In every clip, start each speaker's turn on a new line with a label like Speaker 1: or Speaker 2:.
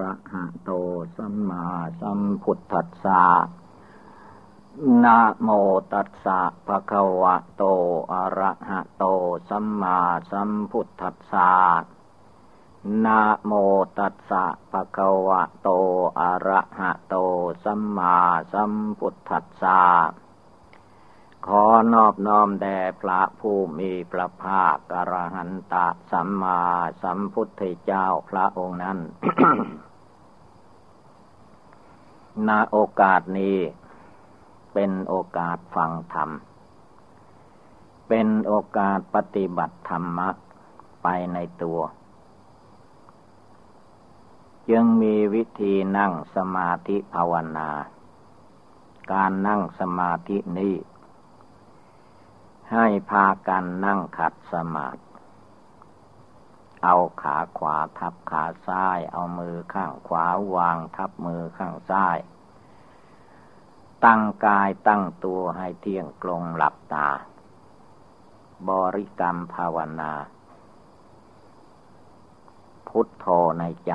Speaker 1: ระหะโตสัมมาสัมพุทธัสสะนะโมตัสสะภะคะวะโตอะระหะโตสัมมาสัมพุทธัสสะนะโมตัสสะภะคะวะโตอะระหะโตสัมมาสัมพุทธัสสะ ขอนอบน้อมแด่พระผู้มีพระภาคกรหันตะสัมมาสัมพุทธเจ้าพระองค์นั้น ณ โอกาสนี้เป็นโอกาสฟังธรรม เป็นโอกาสปฏิบัติธรรมะไปในตัว จึงมีวิธีนั่งสมาธิภาวนา การนั่งสมาธินี้ ให้พากันนั่งขัดสมาธิเอาขาขวาทับขาซ้าย เอามือข้างขวาวางทับมือข้างซ้าย ตั้งกายตั้งตัวให้เที่ยงกลงหลับตา บริกรรมภาวนา พุทโธในใจ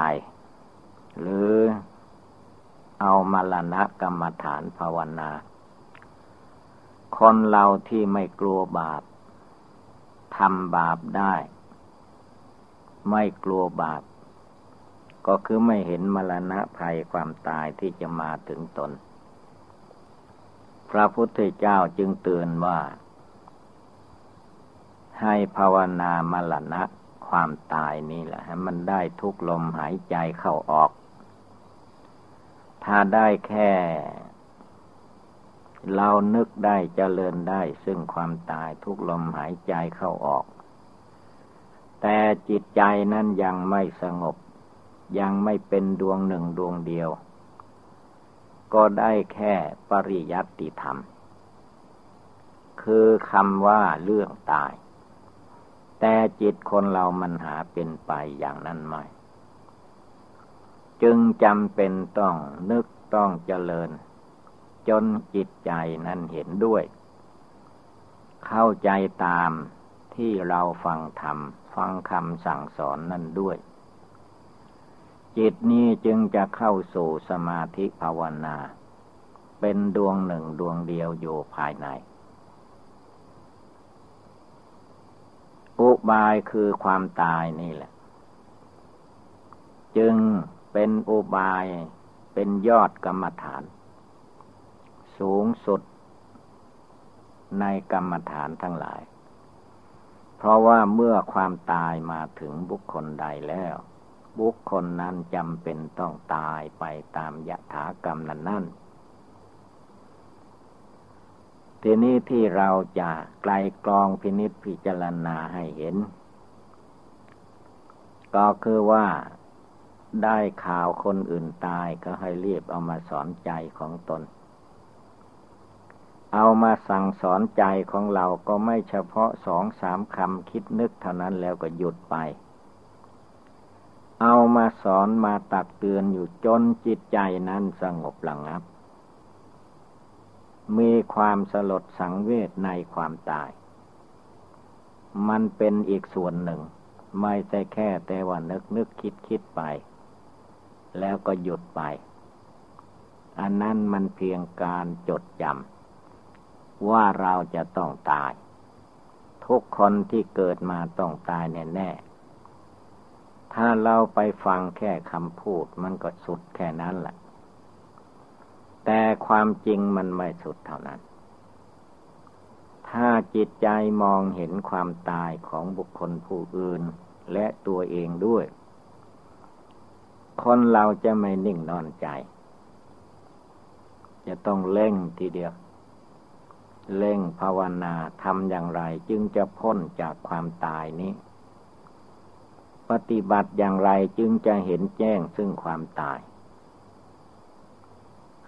Speaker 1: หรือเอามรณะกรรมฐานภาวนา คนเราที่ไม่กลัวบาปทำบาปได้ ไม่กลัวบาป ก็คือไม่เห็นมรณะภัยความตายที่จะมาถึงตน พระพุทธเจ้าจึงเตือนว่า ให้ภาวนามรณะความตายนี่แหละให้มันได้ทุกลมหายใจเข้าออก ถ้าได้แค่ เรานึกได้เจริญได้ซึ่งความตายทุกลมหายใจเข้าออก แต่จิตใจนั้นยังไม่สงบ ยังไม่เป็นดวงหนึ่งดวงเดียว ก็ได้แค่ปริยัติธรรม คือคำว่าเรื่องตาย แต่จิตคนเรามันหาเป็นไปอย่างนั้นไม่ จึงจำเป็นต้องนึกต้องเจริญ จนจิตใจนั้นเห็นด้วย เข้าใจตามที่เราฟังธรรม ฟังคำสั่งสอนนั่นด้วย จิตนี้จึงจะเข้าสู่สมาธิภาวนา เป็นดวงหนึ่งดวงเดียวอยู่ภายใน อุบายคือความตายนี่แหละ จึงเป็นอุบายเป็นยอดกรรมฐาน สูงสุด ในกรรมฐานทั้งหลาย เพราะว่าเมื่อความตายมาถึงบุคคลใดแล้ว บุคคลนั้นจำเป็นต้องตายไปตามยถากรรมนั้นนั่นทีนี้ที่เราจะไกลกรองพินิษพิจารณาให้เห็น ก็คือว่าได้ข่าวคนอื่นตายก็ให้รีบเอามาสอนใจของตน เอามาสั่งสอนใจของเราก็ไม่เฉพาะสองสามคำคิดนึกเท่านั้นแล้วก็หยุดไป เอามาสอนมาตักเตือนอยู่จนจิตใจนั้นสงบระงับ มีความสลดสังเวชในความตาย มันเป็นอีกส่วนหนึ่ง ไม่ใช่แค่แต่ว่านึกนึกคิดคิดไป แล้วก็หยุดไป อันนั้นมันเพียงการจดจำ ว่าเราจะต้องตาย ทุกคนที่เกิดมาต้องตายแน่แน่ถ้าเราไปฟังแค่คำพูดมันก็สุดแค่นั้นแหละแต่ความจริงมันไม่สุดเท่านั้น ถ้าจิตใจมองเห็นความตายของบุคคลผู้อื่นและตัวเองด้วย คนเราจะไม่นิ่งนอนใจ จะต้องเล่งทีเดียว เล่งภาวนาทำอย่างไรจึงจะพ้นจากความตายนี้ ปฏิบัติอย่างไรจึงจะเห็นแจ้งซึ่งความตาย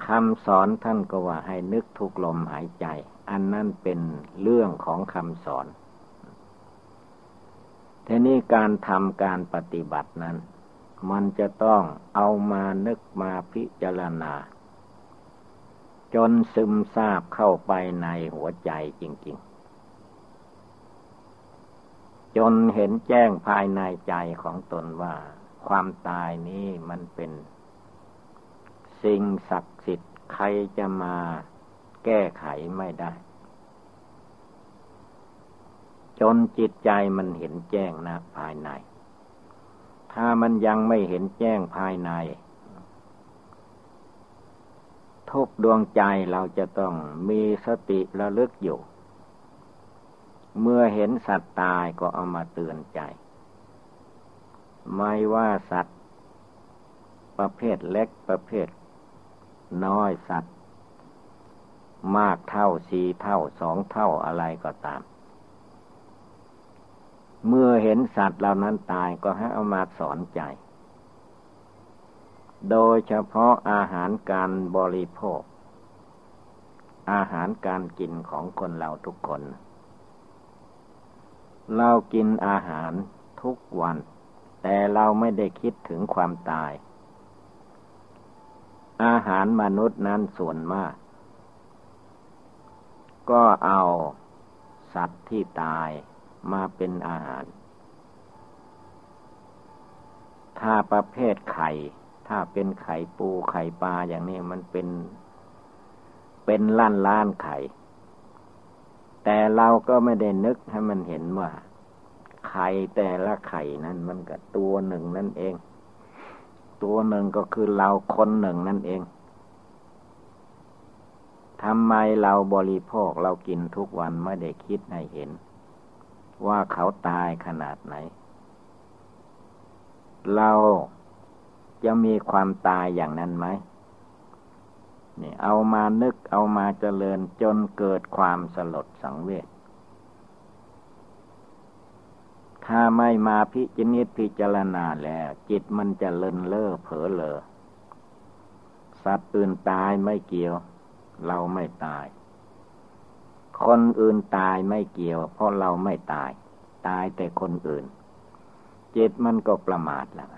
Speaker 1: คำสอนท่านก็ว่าให้นึกทุกลมหายใจ อันนั้นเป็นเรื่องของคำสอนทีนี้การทำการปฏิบัตินั้น มันจะต้องเอามานึกมาพิจารณา จนซึมซาบเข้าไปในหัวใจจริง ๆ จนเห็นแจ้งภายในใจของตนว่า ความตายนี้มันเป็น สิ่งศักดิ์สิทธิ์ใครจะมาแก้ไขไม่ได้ จนจิตใจมันเห็นแจ้งนะภายใน ถ้ามันยังไม่เห็นแจ้งภายใน ทุกดวงใจเราจะต้องมีสติระลึกอยู่ เมื่อเห็นสัตว์ตายก็เอามาเตือนใจ ไม่ว่าสัตว์ ประเภทเล็กประเภท น้อยสัตว์ มากเท่าสี่เท่าสองเท่าอะไรก็ตาม เมื่อเห็นสัตว์เหล่านั้นตายก็ให้เอามาสอนใจ โดยเฉพาะอาหารการบริโภค อาหารการกินของคนเราทุกคน เรากินอาหารทุกวัน แต่เราไม่ได้คิดถึงความตาย อาหารมนุษย์นั้นส่วนมาก ก็เอาสัตว์ที่ตายมาเป็นอาหาร ถ้าประเภทไข่ ถ้าเป็นไข่ปูไข่ปลาอย่างนี้มันเป็น เป็นล้านล้านไข่ แต่เราก็ไม่ได้นึกให้มันเห็นว่า ไข่แต่ละไข่นั้นมันก็ตัวหนึ่งนั่นเอง ตัวหนึ่งก็คือเราคนหนึ่งนั่นเองทำไมเราบริโภคเรากินทุกวันไม่ได้คิดให้เห็น ว่าเขาตายขนาดไหน เรา จะมีความตายอย่างนั้นไหมนี่เอามานึกเอามาเจริญจนเกิดความสลดสังเวช ถ้าไม่มาพิจินิตพิจารณาแล้ว จิตมันจะเลินเล่อเผลอเลอ สัตว์อื่นตายไม่เกี่ยว เราไม่ตาย คนอื่นตายไม่เกี่ยว เพราะเราไม่ตาย ตายแต่คนอื่น จิตมันก็ประมาทแล้ว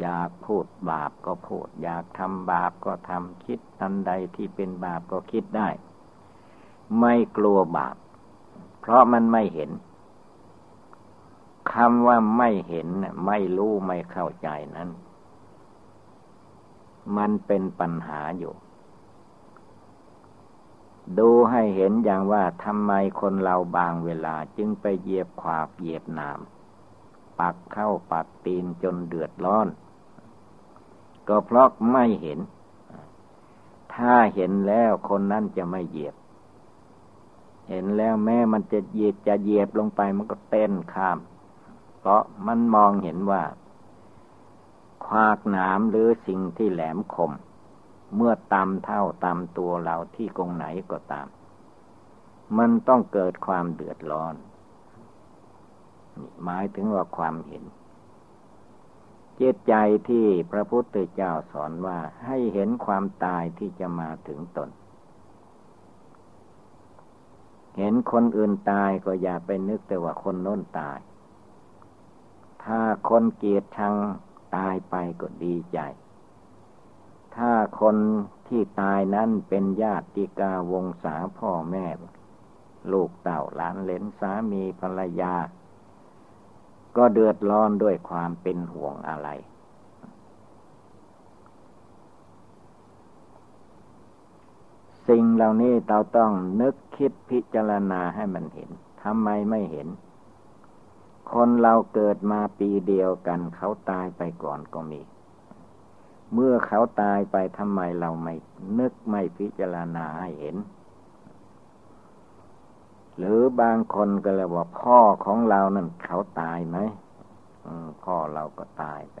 Speaker 1: อยากพูดบาปก็พูด อยากทำบาปก็ทำคิดอันใดที่เป็นบาปก็คิดได้ ไม่กลัวบาป เพราะมันไม่เห็นคำว่าไม่เห็นไม่รู้ไม่เข้าใจนั้น มันเป็นปัญหาอยู่ ดูให้เห็นอย่างว่าทำไมคนเราบางเวลาจึงไปเหยียบขวาบเหยียบนามปักเข้าปักตีนจนเดือดร้อน ก็เพราะไม่เห็น ถ้าเห็นแล้วคนนั้นจะไม่เหยียบ เห็นแล้วแม้มันจะเหยียบจะเหยียบลงไปมันก็เต้นข้าม เพราะมันมองเห็นว่า ควากหนามหรือสิ่งที่แหลมคม เมื่อตามเท่าตามตัวเราที่กงไหนก็ตาม มันต้องเกิดความเดือดร้อนหมายถึงว่าความเห็น จิตใจที่พระพุทธเจ้าสอนว่าให้เห็นความตายที่จะมาถึงตน เห็นคนอื่นตายก็อย่าไปนึกแต่ว่าคนโน้นตาย ถ้าคนเกียดชังตายไปก็ดีใจ ถ้าคนที่ตายนั้นเป็นญาติกาวงศาพ่อแม่ ลูกเต่าหลานเลนสามีภรรยา ก็เดือดร้อนด้วยความเป็นห่วงอะไร สิ่งเหล่านี้เราต้องนึกคิดพิจารณาให้มันเห็นทำไมไม่เห็น คนเราเกิดมาปีเดียวกัน เขาตายไปก่อนก็มี เมื่อเขาตายไปทำไมเราไม่นึกไม่พิจารณาให้เห็น หรือบางคนก็เลยว่าพ่อของเรานั่นเขาตายไหมพ่อเราก็ตายไป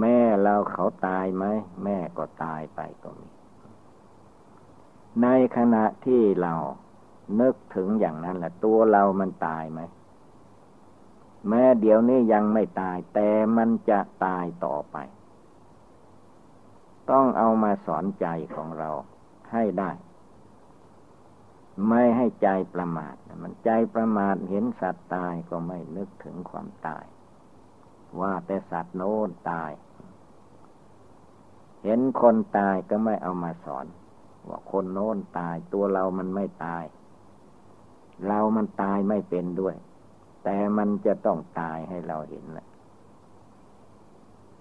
Speaker 1: แม่เราเขาตายไหมแม่ก็ตายไปก็มี ในขณะที่เรานึกถึงอย่างนั้นแหละตัวเรามันตายไหมแม้เดี๋ยวนี้ยังไม่ตาย แต่มันจะตายต่อไป ต้องเอามาสอนใจของเราให้ได้ ไม่ให้ใจประมาท มันใจประมาทเห็นสัตว์ตายก็ไม่นึกถึงความตาย ว่าแต่สัตว์โน้นตาย เห็นคนตายก็ไม่เอามาสอน ว่าคนโน้นตายตัวเรามันไม่ตาย เรามันตายไม่เป็นด้วย แต่มันจะต้องตายให้เราเห็นแหละ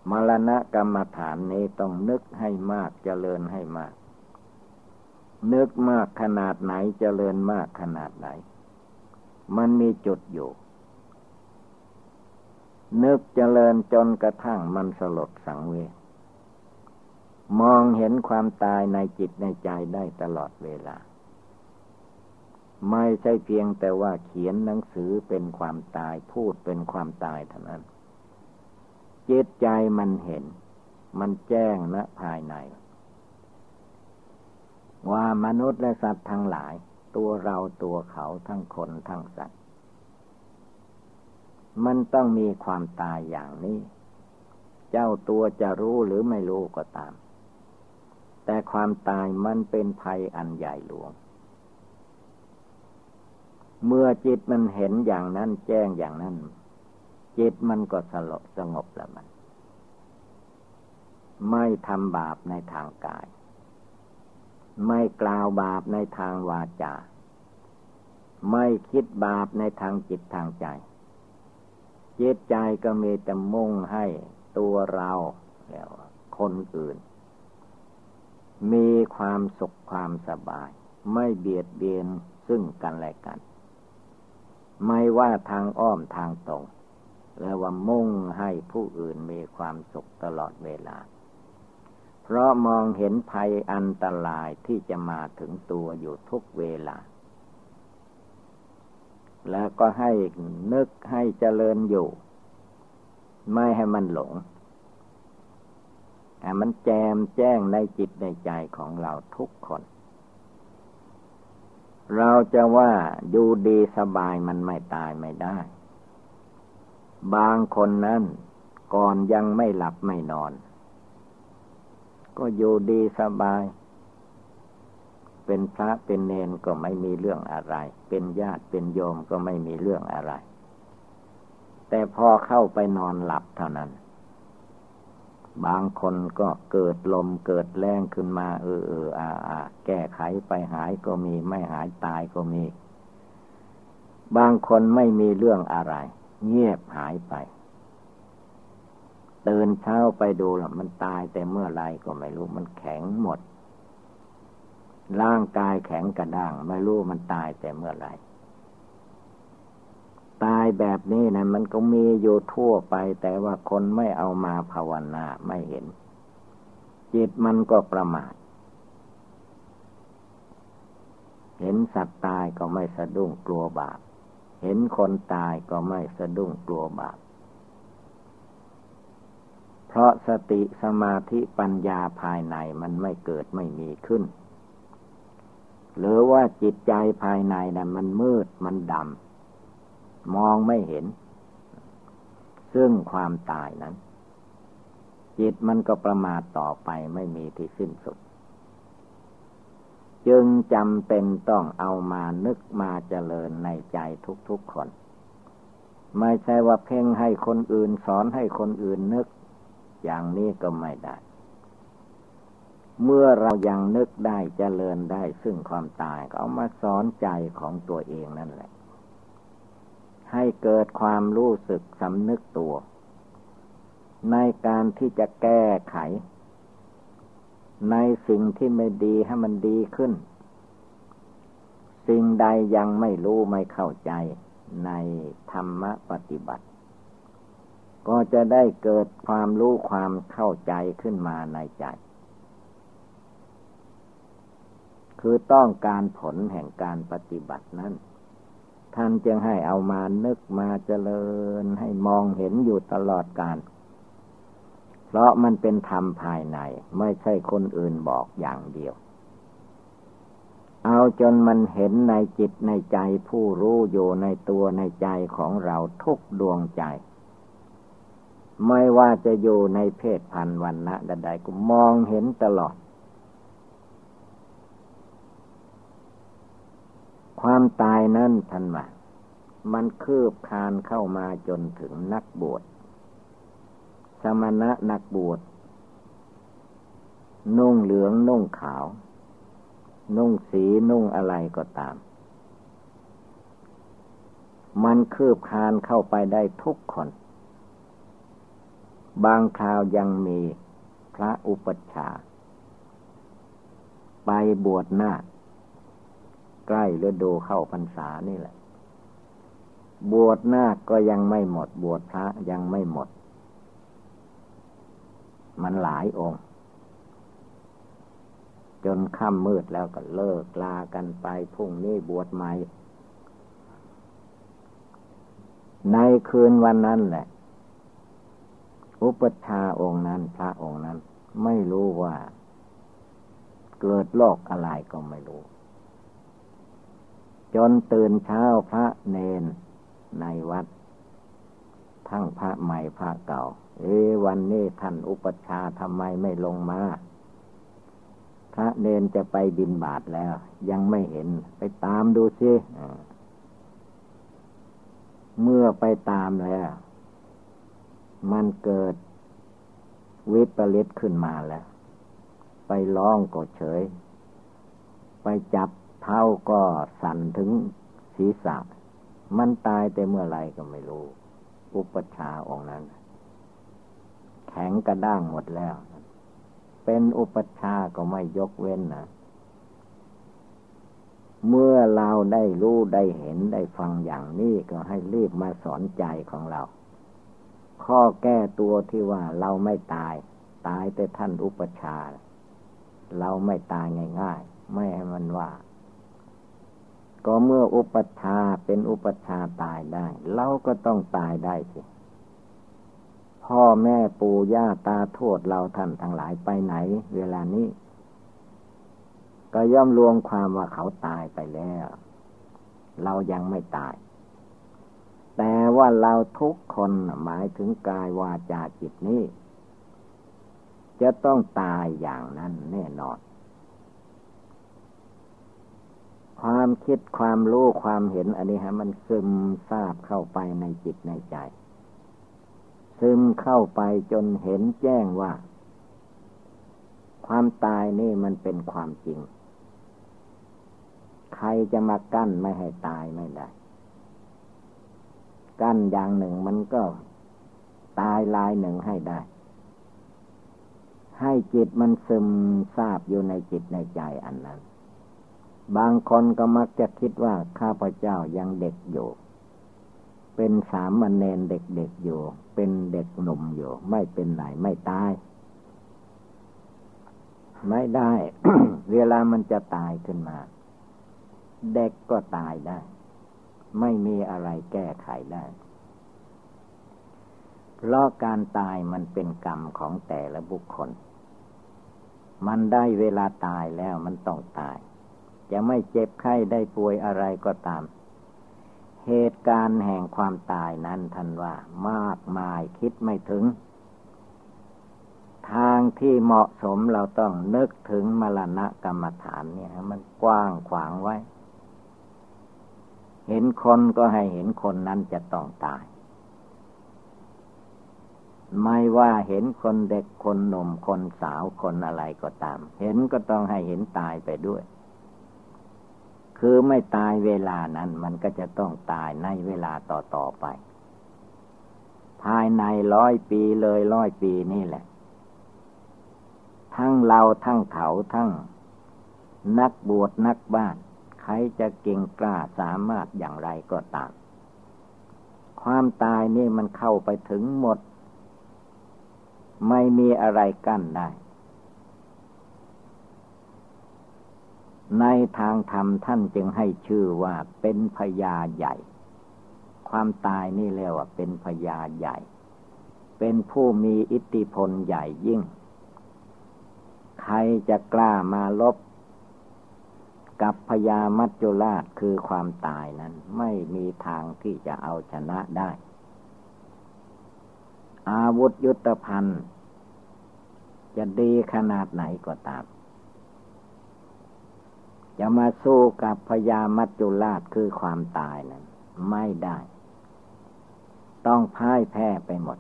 Speaker 1: มรณะกรรมฐานนี้ต้องนึกให้มากเจริญให้มาก นึกมากขนาดไหนเจริญมากขนาดไหน มันมีจุดอยู่ นึกเจริญจนกระทั่งมันสลดสังเวชมองเห็นความตายในจิตในใจได้ตลอดเวลา ไม่ใช่เพียงแต่ว่าเขียนหนังสือเป็นความตายพูดเป็นความตายเท่านั้นจิตใจมันเห็น มันแจ้งนะภายใน ว่ามนุษย์และสัตว์ทั้งหลาย ตัวเราตัวเขาทั้งคนทั้งสัตว์ มันต้องมีความตายอย่างนี้ เจ้าตัวจะรู้หรือไม่รู้ก็ตาม แต่ความตายมันเป็นภัยอันใหญ่หลวง เมื่อจิตมันเห็นอย่างนั้นแจ้งอย่างนั้น จิตมันก็สลบสงบแล้วมัน ไม่ทำบาปในทางกาย ไม่กล่าวบาปในทางวาจา ไม่คิดบาปในทางจิตทางใจ จิตใจก็มีแต่มุ่งให้ตัวเราแล้วคนอื่น มีความสุขความสบาย ไม่เบียดเบียนซึ่งกันและกัน ไม่ว่าทางอ้อมทางตรง แล้วว่ามุ่งให้ผู้อื่นมีความสุขตลอดเวลา เพราะมองเห็นภัยอันตรายที่จะมาถึงตัวอยู่ทุกเวลา แล้วก็ให้นึกให้เจริญอยู่ ไม่ให้มันหลงแต่มันแจมแจ้งในจิตในใจของเราทุกคน เราจะว่าอยู่ดีสบายมันไม่ตายไม่ได้ บางคนนั้นก่อนยังไม่หลับไม่นอน ก็อยู่ดีสบาย เป็นพระเป็นเนนก็ไม่มีเรื่องอะไร เป็นญาติเป็นโยมก็ไม่มีเรื่องอะไร แต่พอเข้าไปนอนหลับเท่านั้น บางคนก็เกิดลมเกิดแรงขึ้นมา เออเอออาอาแก้ไขไปหายก็มีไม่หายตายก็มี บางคนไม่มีเรื่องอะไร เงียบหายไป ตื่นเช้าไปดูล่ะ มันตายแต่เมื่อไรก็ไม่รู้ มันแข็งหมด ร่างกายแข็งกระด้าง ไม่รู้มันตายแต่เมื่อไรตายแบบนี้นะมันก็มีอยู่ทั่วไป แต่ว่าคนไม่เอามาภาวนาไม่เห็น จิตมันก็ประมาท เห็นสัตว์ตายก็ไม่สะดุ้งกลัวบาป เห็นคนตายก็ไม่สะดุ้งกลัวบาป ราะสติสมาธิปัญญาภายในมันไม่เกิดไม่มีขึ้น หรือว่าจิตใจภายในนั้นมันมืดมันดำมองไม่เห็น ซึ่งความตายนั้น จิตมันก็ประมาทต่อไปไม่มีที่สิ้นสุด จึงจำเป็นต้องเอามานึกมาเจริญในใจทุกๆคน ไม่ใช่ว่าเพ่งให้คนอื่นสอนให้คนอื่นนึก อย่างนี้ก็ไม่ได้ เมื่อเรายังนึกได้เจริญได้ซึ่งความตายก็เอามาสอนใจของตัวเองนั่นแหละ ให้เกิดความรู้สึกสำนึกตัว ในการที่จะแก้ไข ในสิ่งที่ไม่ดีให้มันดีขึ้น สิ่งใดยังไม่รู้ไม่เข้าใจในธรรมปฏิบัติ ก็จะได้เกิดความรู้ความเข้าใจขึ้นมาในใจ คือต้องการผลแห่งการปฏิบัตินั้น ท่านจึงให้เอามานึกมาเจริญให้มองเห็นอยู่ตลอดการ เพราะมันเป็นธรรมภายใน ไม่ใช่คนอื่นบอกอย่างเดียวเอาจนมันเห็นในจิตในใจผู้รู้อยู่ในตัวในใจของเราทุกดวงใจ ไม่ว่าจะอยู่ในเพศพันวันนะใดๆก็มองเห็นตลอด ความตายนั้นท่านว่ามันคืบคานเข้ามาจนถึงนักบวช สมณะนักบวช นุ่งเหลืองนุ่งขาว นุ่งสีนุ่งอะไรก็ตาม มันคืบคานเข้าไปได้ทุกคน บางคราวยังมีพระอุปัชฌาไปบวชหน้าใกล้ฤดูเข้าพรรษานี่แหละ บวชหน้าก็ยังไม่หมด บวชพระยังไม่หมด มันหลายองค์ จนค่ำมืดแล้วก็เลิกลากันไปพรุ่งนี้บวชใหม่ ในคืนวันนั้นแหละ อุปชาองค์นั้นพระองค์นั้น ไม่รู้ว่า เกิดโรคอะไรก็ไม่รู้ จนตื่นเช้าพระเนนในวัด ทั้งพระใหม่พระเก่า เอวันนี้ท่านอุปชาทำไมไม่ลงมาพระเนนจะไปบินบาทแล้ว ยังไม่เห็นไปตามดูสิเมื่อไปตามแล้ว มันเกิดวิปริตขึ้นมาแล้ว ไปร้องก็เฉย ไปจับเท้าก็สั่นถึงศีรษะ มันตายแต่เมื่อไรก็ไม่รู้ อุปชาองนั้น แข็งกระด้างหมดแล้ว เป็นอุปชาก็ไม่ยกเว้นนะเมื่อเราได้รู้ได้เห็นได้ฟังอย่างนี้ก็ให้รีบมาสอนใจของเรา ข้อแก้ตัวที่ว่าเราไม่ตาย ตายแต่ท่านอุปชา เราไม่ตายง่ายๆ ไม่ให้มันว่า ก็เมื่ออุปชาเป็นอุปชาตายได้ เราก็ต้องตายได้สิ พ่อแม่ปู่ย่าตาทวดเราท่านทั้งหลายไปไหน เวลานี้ ก็ย่อมรวมความว่าเขาตายไปแล้ว เรายังไม่ตาย แต่ว่าเราทุกคนหมายถึงกายวาจาจิตนี้ จะต้องตายอย่างนั้นแน่นอน ความคิดความรู้ความเห็นอันนี้ฮะมันซึมซาบเข้าไปในจิตในใจ ซึมเข้าไปจนเห็นแจ้งว่า ความตายนี่มันเป็นความจริง ใครจะมากั้นไม่ให้ตายไม่ได้ กั้นอย่างหนึ่งมันก็ตายลายหนึ่งให้ได้ ให้จิตมันซึมซาบอยู่ในจิตในใจอันนั้น บางคนก็มักจะคิดว่าข้าพเจ้ายังเด็กอยู่ เป็นสามมเณรเด็กๆอยู่ เป็นเด็กหนุ่มอยู่ ไม่เป็นไรไม่ตาย ไม่ได้ เวลามันจะตายขึ้นมา เด็กก็ตายได้ ไม่มีอะไรแก้ไขได้ เพราะการตายมันเป็นกรรมของแต่ละบุคคล มันได้เวลาตายแล้วมันต้องตาย จะไม่เจ็บไข้ได้ป่วยอะไรก็ตาม เหตุการณ์แห่งความตายนั้นท่านว่า มากมายคิดไม่ถึง ทางที่เหมาะสมเราต้องนึกถึงมรณะกรรมฐานเนี่ย มันกว้างขวางไว้ เห็นคนก็ให้เห็นคนนั้นจะต้องตาย ไม่ว่าเห็นคนเด็กคนหนุ่มคนสาวคนอะไรก็ตาม เห็นก็ต้องให้เห็นตายไปด้วย คือไม่ตายเวลานั้นมันก็จะต้องตายในเวลาต่อต่อไป ภายในร้อยปีเลยร้อยปีนี่แหละ ทั้งเราทั้งเขาทั้งนักบวชนักบ้าน รจะเก่งกล้าสามารถอย่างไรก็ตาม ความตายนี่มันเข้าไปถึงหมด ไม่มีอะไรกั้นได้ ในทางธรรมท่านจึงให้ชื่อว่าเป็นพญาใหญ่ ความตายนี่เรียกว่าเป็นพญาใหญ่ เป็นผู้มีอิทธิพลใหญ่ยิ่ง ใครจะกล้ามาลบ กับพญามัจจุราชคือความตายนั้น ไม่มีทางที่จะเอาชนะได้ อาวุธยุทธภัณฑ์ จะดีขนาดไหนก็ตาม จะมาสู้กับพญามัจจุราชคือความตายนั้น ไม่ได้ ต้องพ่ายแพ้ไปหมด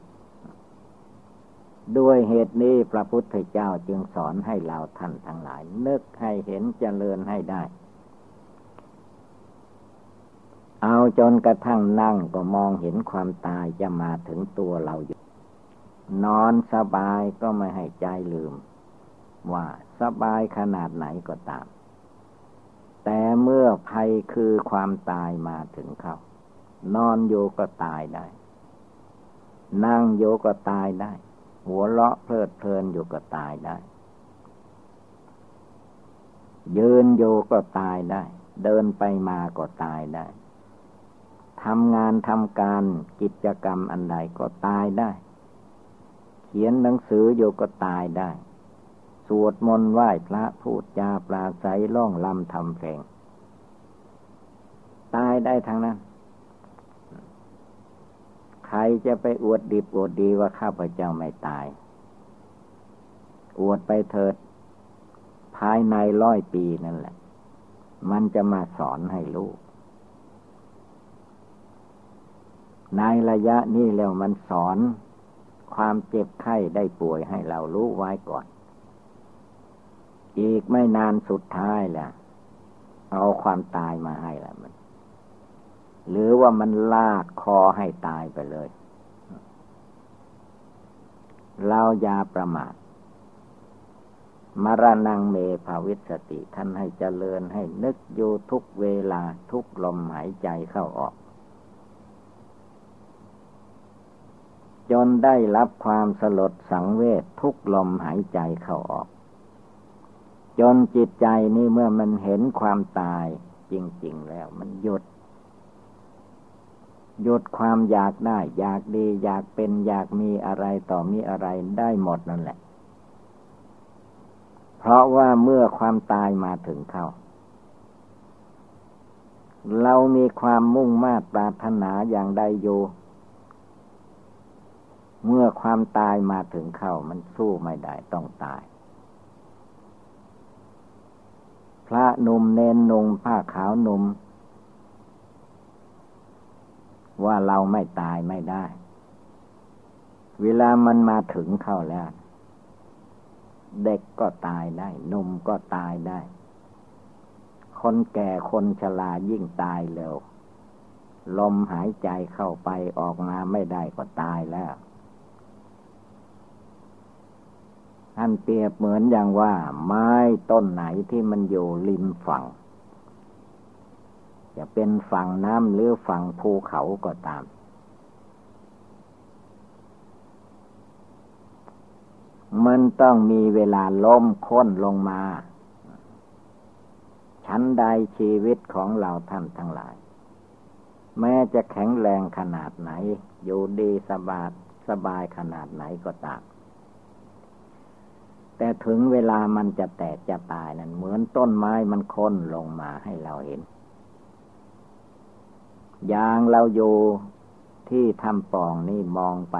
Speaker 1: ด้วยเหตุนี้พระพุทธเจ้าจึงสอนให้เราท่านทั้งหลาย นึกให้เห็นเจริญให้ได้ เอาจนกระทั่งนั่งก็มองเห็นความตายจะมาถึงตัวเราอยู่นอนสบายก็ไม่ให้ใจลืม ว่าสบายขนาดไหนก็ตาม แต่เมื่อภัยคือความตายมาถึงเขานอนโยก็ตายได้ นั่งโยก็ตายได้ หัวเลาะเพลิดเพลินอยู่ก็ตายได้ ยืนโยก็ตายได้ เดินไปมาก็ตายได้ทำงานทำการกิจกรรมอันใดก็ตายได้ เขียนหนังสือโยก็ตายได้ สวดมนต์ไหว้พระพูดจาปราศัยล่องลำทำเพลง ตายได้ทั้งนั้น ใครจะไปอวดดีอวดดีว่าข้าพเจ้าไม่ตาย อวดไปเถิด ภายในร้อยปีนั่นแหละ มันจะมาสอนให้ลูก ในระยะนี้แล้วมันสอนความเจ็บไข้ได้ป่วยให้เรารู้ไว้ก่อน อีกไม่นานสุดท้ายแหละเอาความตายมาให้ละมัน หรือว่ามันลากคอให้ตายไปเลย เราอย่าประมาทมรณงเมภาวิสติท่านให้เจริญให้นึกอยู่ทุกเวลาทุกลมหายใจเข้าออก จนได้รับความสลดสังเวชทุกลมหายใจเข้าออก จนจิตใจนี่เมื่อมันเห็นความตายจริง ๆ แล้วมันหยุด หยุดความอยากได้ อยากดี อยากเป็นอยากมีอะไรต่อมีอะไรได้หมดนั่นแหละ เพราะว่าเมื่อความตายมาถึงเข้า เรามีความมุ่งมา่ปรารถนาอย่างใดอยู่ เมื่อความตายมาถึงเข้ามันสู้ไม่ได้ต้องตายพระนุ่มเนนนุ่งผ้าขาวนุ่ม ว่าเราไม่ตายไม่ได้ เวลามันมาถึงเข้าแล้ว เด็กก็ตายได้นุ่มก็ตายได้ คนแก่คนชรายิ่งตายเร็ว ลมหายใจเข้าไปออกมาไม่ได้ก็ตายแล้วท่านเปรียบเหมือนอย่างว่า ไม้ต้นไหนที่มันอยู่ริมฝั่ง จะเป็นฝั่งน้ำหรือฝั่งภูเขาก็ตาม มันต้องมีเวลาล้มค้นลงมา ชั้นใดชีวิตของเราท่านทั้งหลาย แม้จะแข็งแรงขนาดไหน อยู่ดีสบายสบายขนาดไหนก็ตามแต่ถึงเวลามันจะแตกจะตายนั้นเหมือนต้นไม้มันค้นลงมาให้เราเห็น อย่างเราอยู่ที่ทำปองนี่มองไป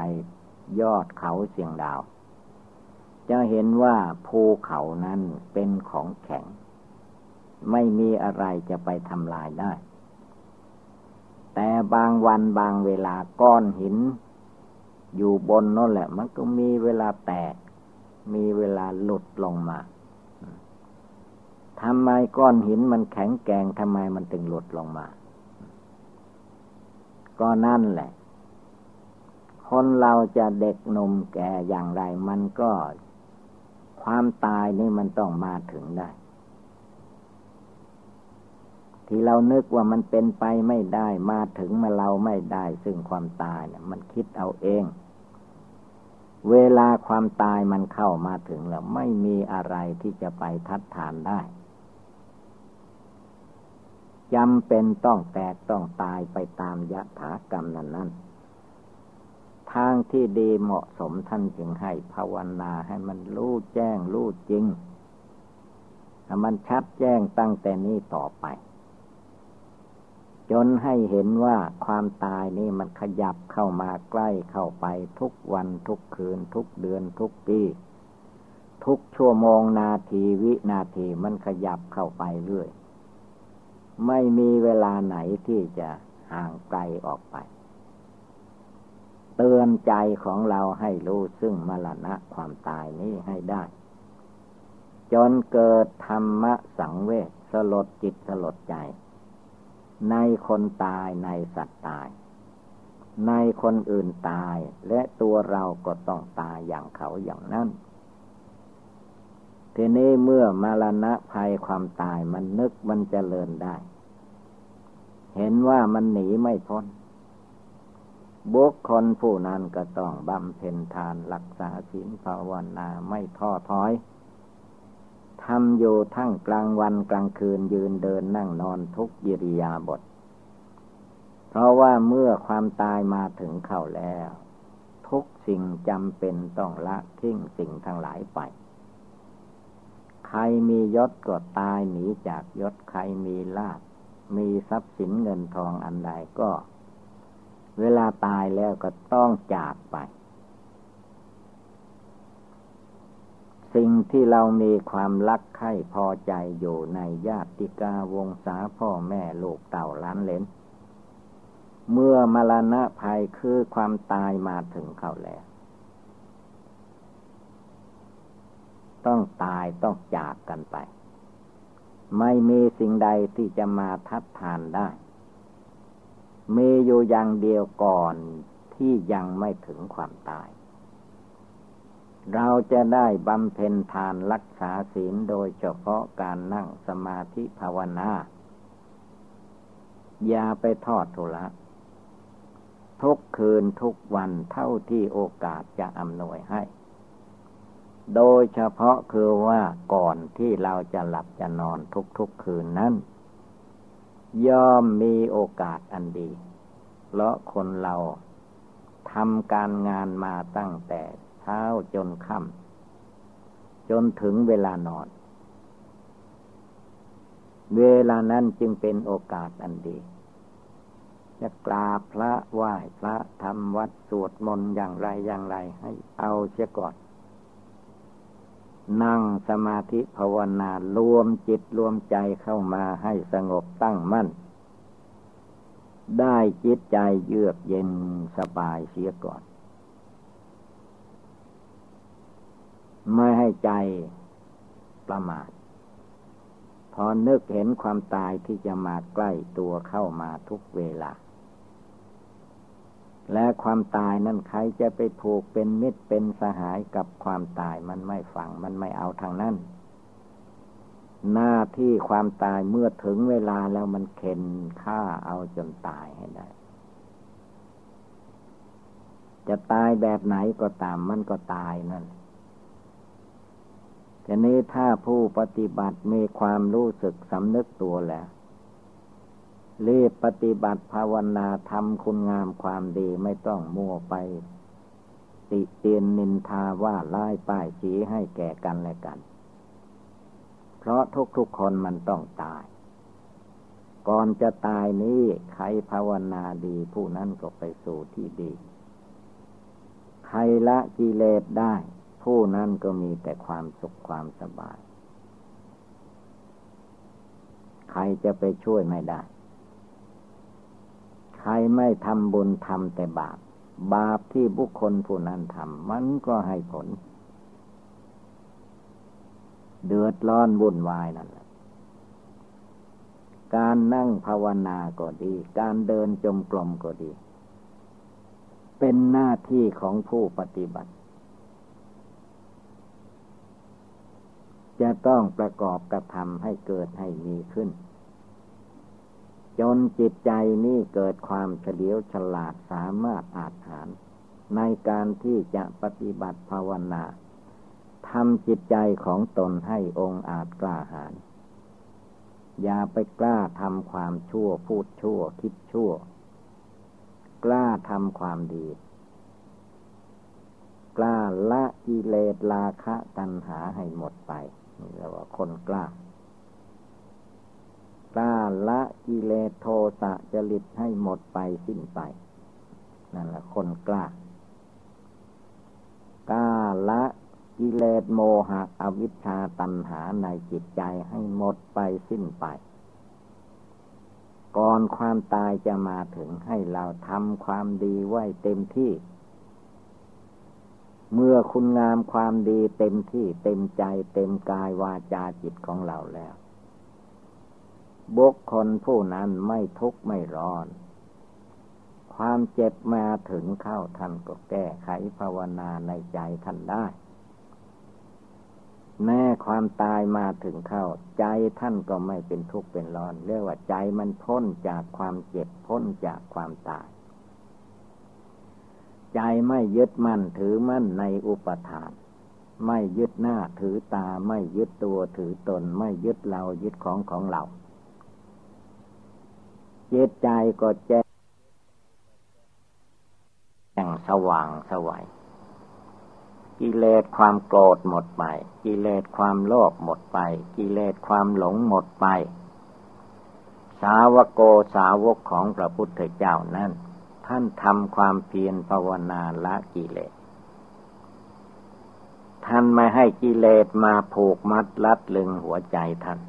Speaker 1: ยอดเขาเสียงดาว จะเห็นว่าภูเขานั้นเป็นของแข็ง ไม่มีอะไรจะไปทำลายได้ แต่บางวันบางเวลาก้อนหิน อยู่บนนั่นแหละ มันก็มีเวลาแตก มีเวลาหลุดลงมาทำไมก้อนหินมันแข็งแกงทำไมมันถึงหลุดลงมา ก็นั่นแหละ คนเราจะเด็กหนุ่มแก่อย่างไรมันก็ ความตายนี่มันต้องมาถึงได้ ที่เรานึกว่ามันเป็นไปไม่ได้มาถึงมาเราไม่ได้ ซึ่งความตายเนี่ยมันคิดเอาเอง เวลาความตายมันเข้ามาถึงแล้ว ไม่มีอะไรที่จะไปทัดทานได้ จำเป็นต้องแตกต้องตายไปตามยะถากรรมนั้นนั้นทางที่ดีเหมาะสมท่านจึงให้ภาวนาให้มันรู้แจ้งรู้จริงให้มันชัดแจ้งตั้งแต่นี้ต่อไป จนให้เห็นว่าความตายนี่มันขยับเข้ามาใกล้เข้าไปทุกวันทุกคืน ทุกเดือนทุกปีทุกชั่วโมงนาทีวินาทีมันขยับเข้าไปเรื่อย ไม่มีเวลาไหนที่จะห่างไกลออกไป เตือนใจของเราให้รู้ซึ่งมรณะความตายนี้ให้ได้ จนเกิดธรรมะสังเวชสลดจิตสลดใจ ในคนตายในสัตว์ตาย ในคนอื่นตายและตัวเราก็ต้องตายอย่างเขาอย่างนั้น ทีนี้เมื่อมรณะภัยความตายมันนึกมันจเจริญได้ เห็นว่ามันหนีไม่พ้น บุคคลผู้นั้นก็ต้องบำเพ็ญทานรักษาศีลภาวนาไม่ท้อถอยทำอยู่ทั้งกลางวันกลางคืนยืนเดินนั่งนอนทุกยิริยาบทเพราะว่าเมื่อความตายมาถึงเข้าแล้ว ทุกสิ่งจำเป็นต้องละทิ้งสิ่งทั้งหลายไป ใครมียศก็ตายหนีจากยศใครมีลาภมีทรัพย์สินเงินทองอันใดก็ เวลาตายแล้วก็ต้องจากไป สิ่งที่เรามีความรักใคร่พอใจอยู่ในญาติกาวงศาพ่อแม่ลูกเต่าล้านเลนเมื่อมรณะภัยคือความตายมาถึงเขาแล้ว ต้องตายต้องจากกันไป ไม่มีสิ่งใดที่จะมาทัดทานได้ มีอยู่อย่างเดียวก่อนที่ยังไม่ถึงความตาย เราจะได้บำเพ็ญทานรักษาศีลโดยเฉพาะการนั่งสมาธิภาวนา อย่าไปทอดทุละทุกคืนทุกวันเท่าที่โอกาสจะอำนวยให้ โดยเฉพาะคือว่าก่อนที่เราจะหลับจะนอนทุกๆคืนนั้น ย่อมมีโอกาสอันดี เพราะคนเราทำการงานมาตั้งแต่เช้าจนค่ำจนถึงเวลานอน เวลานั้นจึงเป็นโอกาสอันดี จะกราบพระไหว้พระทำวัดสวดมนต์อย่างไรอย่างไรให้เอาเสียก่อน นั่งสมาธิภาวนารวมจิตรวมใจเข้ามาให้สงบตั้งมั่น ได้จิตใจเยือกเย็นสบายเสียก่อน ไม่ให้ใจประมาทพอนึกเห็นความตายที่จะมาใกล้ตัวเข้ามาทุกเวลา และความตายนั่นใครจะไปผูกเป็นมิตรเป็นสหายกับความตายมันไม่ฝังมันไม่เอาทางนั้น หน้าที่ความตายเมื่อถึงเวลาแล้วมันเข็นฆ่าเอาจนตายให้ได้ จะตายแบบไหนก็ตามมันก็ตายนั่นทีนี้ถ้าผู้ปฏิบัติมีความรู้สึกสำนึกตัวแล้ว รีบปฏิบัติภาวนาทำคุณงามความดีไม่ต้องมัวไป ติเตียนนินทาว่าไล่ป้ายชีให้แก่กันและกัน เพราะทุกๆคนมันต้องตาย ก่อนจะตายนี้ใครภาวนาดีผู้นั้นก็ไปสู่ที่ดี ใครละกิเลสได้ ผู้นั้นก็มีแต่ความสุขความสบาย ใครจะไปช่วยไม่ได้ ใครไม่ทำบุญทำแต่บาป บาปที่บุคคลผู้นั้นทำมันก็ให้ผล เดือดร้อนวุ่นวายนั่นแหละการนั่งภาวนาก็ดี การเดินจมกลมก็ดี เป็นหน้าที่ของผู้ปฏิบัติ จะต้องประกอบกระทำให้เกิดให้มีขึ้น จนจิตใจนี้เกิดความเฉลียวฉลาดสามารถอาจหาร ในการที่จะปฏิบัติภาวนาทำจิตใจของตนให้องค์อาจกล้าหาญอย่าไปกล้าทำความชั่วพูดชั่ว คิดชั่ว กล้าทำความดี กล้าละกิเลสราคะตัณหาให้หมดไปนี่เรียกว่าคนกล้า ล้าละกิเลสโทสะจริตให้หมดไปสิ้นไป นั่นแหละคนกล้ากล้าละกิเลสโมหะอวิชชาตัณหาในจิตใจให้หมดไปสิ้นไป ก่อนความตายจะมาถึงให้เราทำความดีไว้เต็มที่ เมื่อคุณงามความดีเต็มที่เต็มใจเต็มกายวาจาจิตของเราแล้ว บุคคลผู้นั้นไม่ทุกข์ไม่ร้อนคความเจ็บมาถึงเข้าท่านก็แก้ไขภาวนาในใจท่านได้ แม้ความตายมาถึงเข้า ใจท่านก็ไม่เป็นทุกข์เป็นร้อน เรียกว่าใจมันพ้นจากความเจ็บพ้นจากความตาย ใจไม่ยึดมั่นถือมั่นในอุปทานไม่ยึดหน้าถือตาไม่ยึดตัวถือตน ไม่ยึดเรายึดของของเรา จิตใจก็แจ้งสว่างสวัยกิเลสความโกรธหมดไป กิเลสความโลภหมดไป กิเลสความหลงหมดไป สาวโกสาวกของพระพุทธเจ้านั้น ท่านทำความเพียรภาวนาละกิเลส ท่านไม่ให้กิเลสมาผูกมัดลัดลึงหัวใจท่าน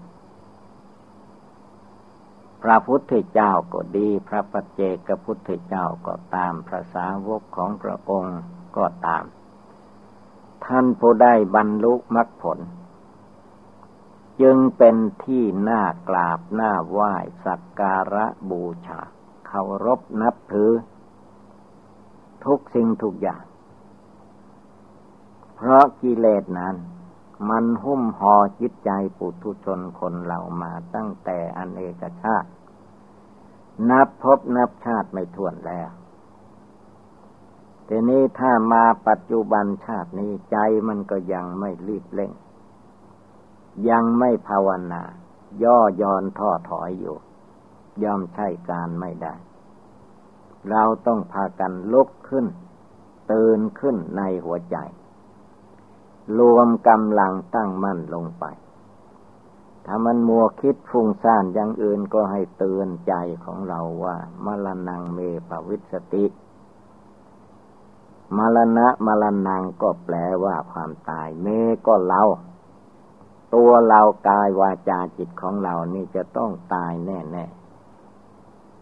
Speaker 1: พระพุทธเจ้าก็ดี พระปัจเจกพุทธเจ้าก็ตามพระสาวกของพระองค์ก็ตาม ท่านผู้ได้บรรลุมรรคผล จึงเป็นที่น่ากราบน่าไหว้สักการะบูชาเคารพนับถือ ทุกสิ่งทุกอย่าง เพราะกิเลสนั้น มันหุ้มห่อจิตใจปุถุชนคนเรามาตั้งแต่อเนกชาติ นับพบนับชาติไม่ถ้วนแล้วทีนี้ถ้ามาปัจจุบันชาตินี้ใจมันก็ยังไม่รีบเร่ง ยังไม่ภาวนา ย่อยอนท้อถอยอยู่ ย่อมใช่การไม่ได้ เราต้องพากันลุกขึ้น ตื่นขึ้นในหัวใจ รวมกำลังตั้งมั่นลงไป ถ้ามันมัวคิดฟุ้งซ่านอย่างอื่นก็ให้เตือนใจของเราว่ามรณงเมปวิสติมรณะมรณงก็แปลว่าความตาย เมก็เรา ตัวเรากายวาจาจิตของเรานี่จะต้องตายแน่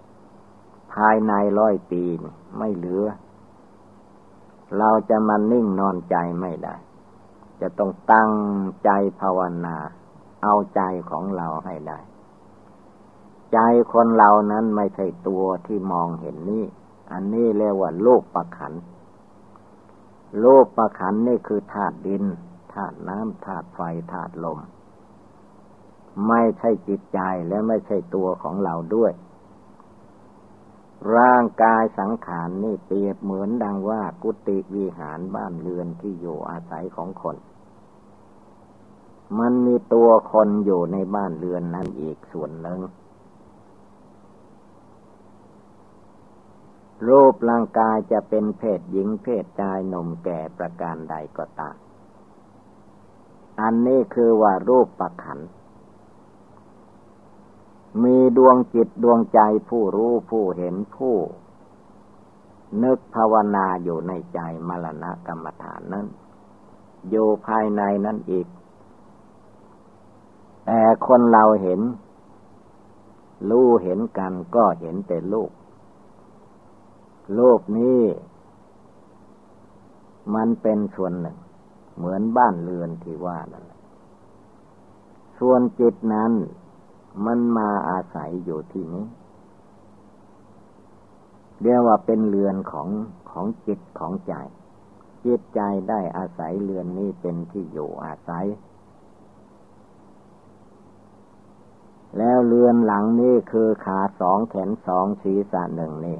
Speaker 1: ๆ ภายในร้อยปีไม่เหลือ เราจะมานิ่งนอนใจไม่ได้ จะต้องตั้งใจภาวนา เอาใจของเราให้ได้ ใจคนเรานั้นไม่ใช่ตัวที่มองเห็นนี่ อันนี้เรียกว่าโลกประขันโลกประขันนี่คือธาตุดินธาตุน้ำธาตุไฟธาตุลม ไม่ใช่จิตใจและไม่ใช่ตัวของเราด้วย ร่างกายสังขารนนี่เปรียบเหมือนดังว่ากุฏิวิหารบ้านเรือนที่อยู่อาศัยของคน มันมีตัวคนอยู่ในบ้านเรือนนั้นอีกส่วนหนึ่งรูปร่างกายจะเป็นเพศหญิงเพศชายหนุ่มแก่ประการใดก็ตาม อันนี้คือว่ารูปประขัน มีดวงจิตดวงใจผู้รู้ผู้เห็นผู้ นึกภาวนาอยู่ในใจมรณะกรรมฐานนั้น อยู่ภายในนั้นอีก แต่คนเราเห็น รู้เห็นกันก็เห็นแต่ลูกโลกนี้ มันเป็นส่วนหนึ่ง เหมือนบ้านเรือนที่ว่านั่นส่วนจิตนั้น มันมาอาศัยอยู่ที่นี้เรียกว่าเป็นเรือนของของจิตของใจ จิตใจได้อาศัยเรือนนี้เป็นที่อยู่อาศัย แล้วเรือนหลังนี่คือขาสองแขนสองศีรษะหนึ่งนี่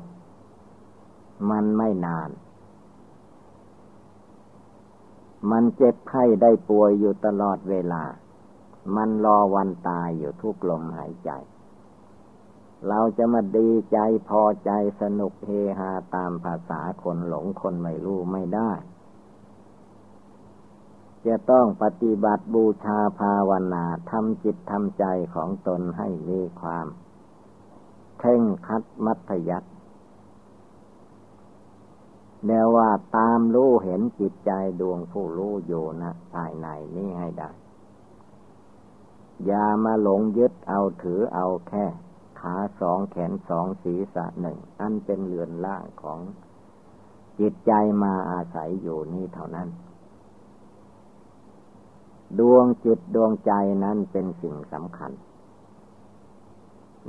Speaker 1: มันไม่นาน มันเจ็บไข้ได้ป่วยอยู่ตลอดเวลา มันรอวันตายอยู่ทุกลมหายใจ เราจะมาดีใจพอใจสนุกเฮฮาตามภาษาคนหลงคนไม่รู้ไม่ได้ จะต้องปฏิบัติบูชาภาวนาทำจิตทำใจของตนให้มีความเท่งคัดมัธยัติแนวว่าตามรู้เห็นจิตใจดวงผู้รู้อยู่นะภายในนี้ให้ได้ อย่ามาหลงยึดเอาถือเอาแค่ ขาสองแขนสองศีรษะหนึ่ง อันเป็นเรือนล่างของจิตใจมาอาศัยอยู่นี้เท่านั้น ดวงจิตดวงใจนั้นเป็นสิ่งสำคัญ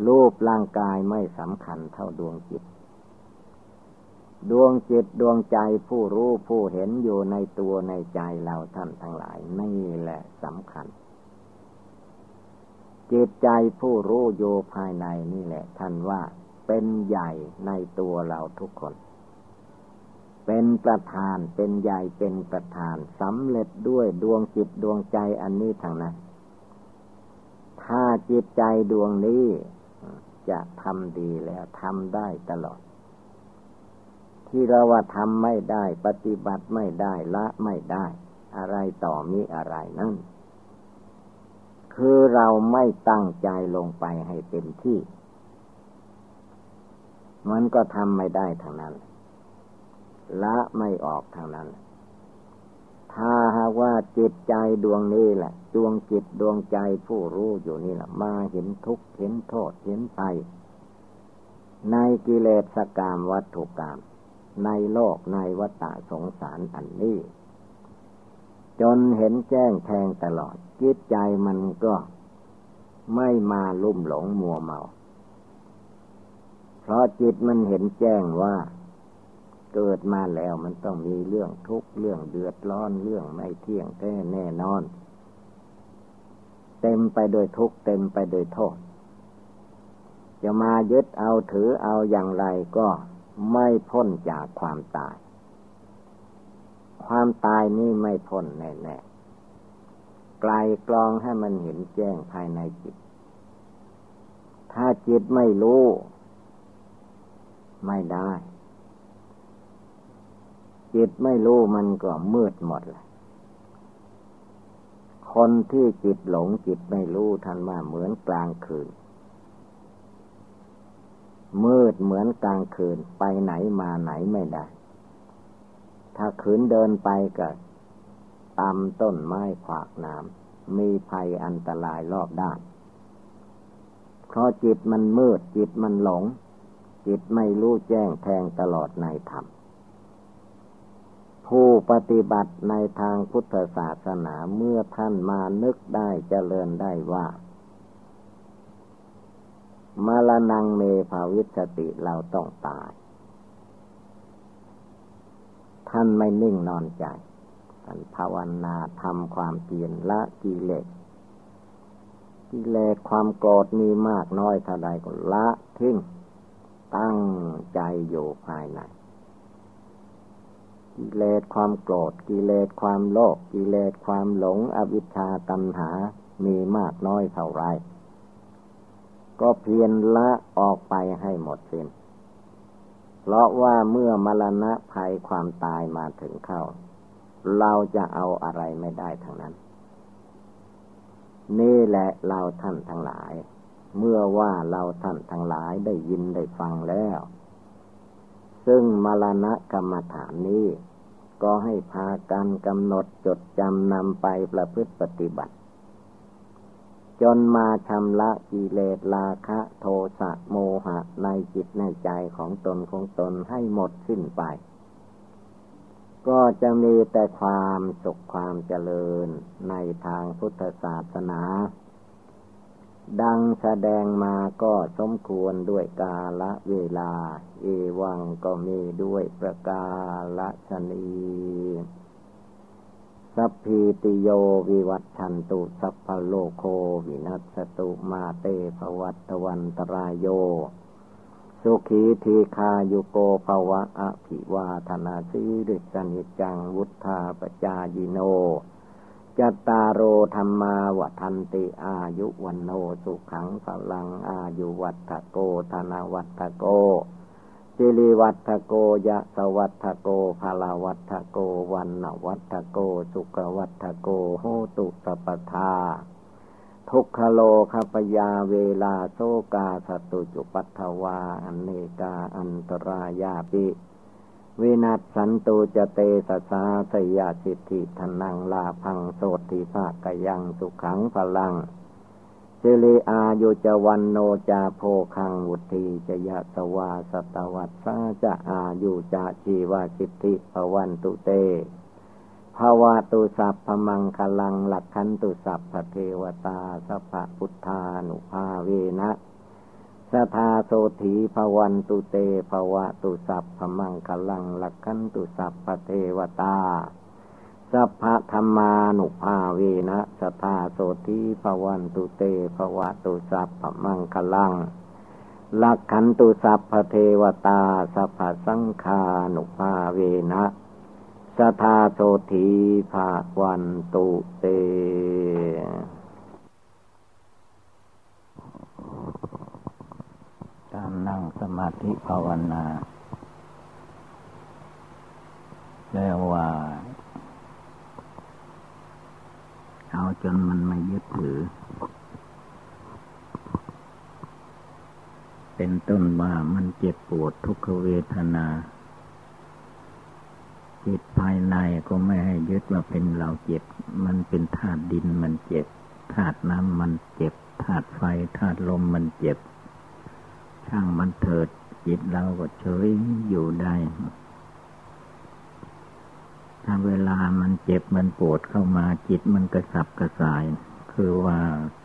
Speaker 1: รูปร่างกายไม่สำคัญเท่าดวงจิต ดวงจิตดวงใจผู้รู้ผู้เห็นอยู่ในตัวในใจเราท่านทั้งหลายนี่แหละสำคัญ จิตใจผู้รู้อยู่ภายในนี่แหละ ท่านว่าเป็นใหญ่ในตัวเราทุกคน เป็นประธานเป็นใหญ่เป็นประธานสำเร็จด้วยดวงจิตดวงใจอันนี้ทางนั้น ถ้าจิตใจดวงนี้จะทำดีแล้วทำได้ตลอด ที่เราว่าทำไม่ได้ ปฏิบัติไม่ได้ละไม่ได้ อะไรต่อมีอะไรนั่น คือเราไม่ตั้งใจลงไปให้เต็มที่ มันก็ทำไม่ได้ทางนั้น ละไม่ออกทางนั้น ถ้าหากว่าจิตใจดวงนี้แหละ ดวงจิตดวงใจผู้รู้อยู่นี่แหละมาเห็นทุกข์เห็นโทษเห็นภัยในกิเลสกรรมวัตถุกรรมในโลกในวัฏสงสารอันนี้ จนเห็นแจ้งแทงตลอด จิตใจมันก็ไม่มาลุ่มหลงมัวเมา เพราะจิตมันเห็นแจ้งว่า เกิดมาแล้วมันต้องมีเรื่องทุกข์เรื่องเดือดร้อนเรื่องไม่เที่ยงแท้แน่นอน เต็มไปโดยทุกข์เต็มไปโดยโทษ จะมายึดเอาถือเอาอย่างไรก็ไม่พ้นจากความตาย ความตายนี่ไม่พ้นแน่ๆไกลกลองให้มันเห็นแจ้งภายในจิต ถ้าจิตไม่รู้ ไม่ได้ จิตไม่รู้มันก็มืดหมดเลยคนที่จิตหลงจิตไม่รู้ท่านว่าเหมือนกลางคืน มืดเหมือนกลางคืนไปไหนมาไหนไม่ได้ ถ้าขืนเดินไปก็ตามต้นไม้ขวากน้ำมีภัยอันตรายรอบด้าน เพราะจิตมันมืด จิตมันหลง จิตไม่รู้แจ้งแทงตลอดในธรรม ผู้ปฏิบัติในทางพุทธศาสนาเมื่อท่านมานึกได้เจริญได้ว่ามรณังเมภวิสสติเราต้องตาย ท่านไม่นิ่งนอนใจท่านภาวนาทำความเพียรละกิเลสกิเลสความโกรธมีมากน้อยเท่าใดก็ละทิ้งตั้งใจอยู่ภายในกิเลสความโกรธกิเลสความโลภกิเลสความหลงอวิชชาตัณหา มีมากน้อยเท่าไร ก็เพียรละออกไปให้หมดสิน้น เพราะว่าเมื่อมรณะภัยความตายมาถึงเข้า เราจะเอาอะไรไม่ได้ทั้งนั้น นี่แหละเราท่านทั้งหลาย เมื่อว่าเราท่านทั้งหลายได้ยินได้ฟังแล้ว ซึ่งมรณะกรรมฐานนี้ ก็ให้พากันกำหนดจดจำนำไปประพฤติปฏิบัติ จนมาชำระกิเลสราคะโทสะโมหะในจิตในใจของตนของตนให้หมดสิ้นไป ก็จะมีแต่ความสุขความเจริญในทางพุทธศาสนา ดังแสดงมาก็สมควรด้วยกาละเวลา เอวังก็มีด้วยประกาละชนี สัพพีติโยวิวัตชันตุสัพพโลโควินัสตุมาเตภวัตวันตรายโย สุขีทีคายุโกภวะอภิวาธนาสีริสนิจังวุธาปจายิโน จัตตารโอธรรมาวทันติอายุวันโนสุขังพลังอายุวัตโกธนวัตโก สิริวัตโกยะสวัตโกภาลาวัตโกวันนวัตโก สุกวัตโกโหตุสปทา ทุกขโลคปยาเวลาโซกาสตุจุปัตถวาอันเนกาอันตรายาปิ วินัสสันตุจเตสสาสยาสิทธิทนังลาพังโสติภาคยังสุขังพลัง สิริอายุจวันโนจาโพคังวุธีจยะสวาสตวัตสาจะอายุจะชีวาสิทธิภวันตุเตภาวะตุสัพพมังคลังหลักขันตุสัพพเทวตาสัพพุทธานุภาเวนะสทาโสถีภวันตุเตภวะตุสัพพมังคลังหลักขันตุสัพพเทวตา สัพพะธรรมานุภาเวนะสทาโสถีภวันตุเตภวะตุสัพพมังคลังลักขันตุสัพพเทวตาสัพพสังคานุภาเวนะสทาโสถีภาวันตุเต การนั่งสมาธิภาวนาเรียกว่า เอาจนมันไม่ยึดถือ เป็นต้นว่ามันเจ็บปวดทุกขเวทนา จิตภายในก็ไม่ให้ยึดว่าเป็นเราเจ็บ มันเป็นธาตุดินมันเจ็บธาตุน้ำมันเจ็บธาตุไฟธาตุลมมันเจ็บ ช่างมันเถิด จิตเราก็เฉยอยู่ได้ ถ้าเวลามันเจ็บมันปวดเข้ามาจิตมันกระสับกระส่าย คือว่า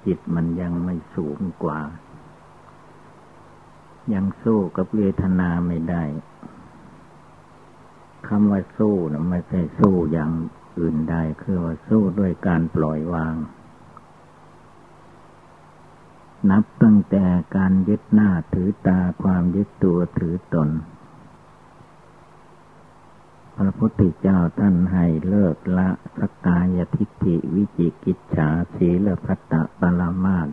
Speaker 1: จิตมันยังไม่สูงกว่า ยังสู้กับเวทนาไม่ได้คำว่าสู้นะไม่ใช่สู้อย่างอื่นใดคือว่าสู้ด้วยการปล่อยวาง นับตั้งแต่การยึดหน้าถือตาความยึดตัวถือตน พระพุทธเจ้าท่านให้เลิกละสกายทิฏฐิวิจิกิจฉาสีลพัตตปรามาต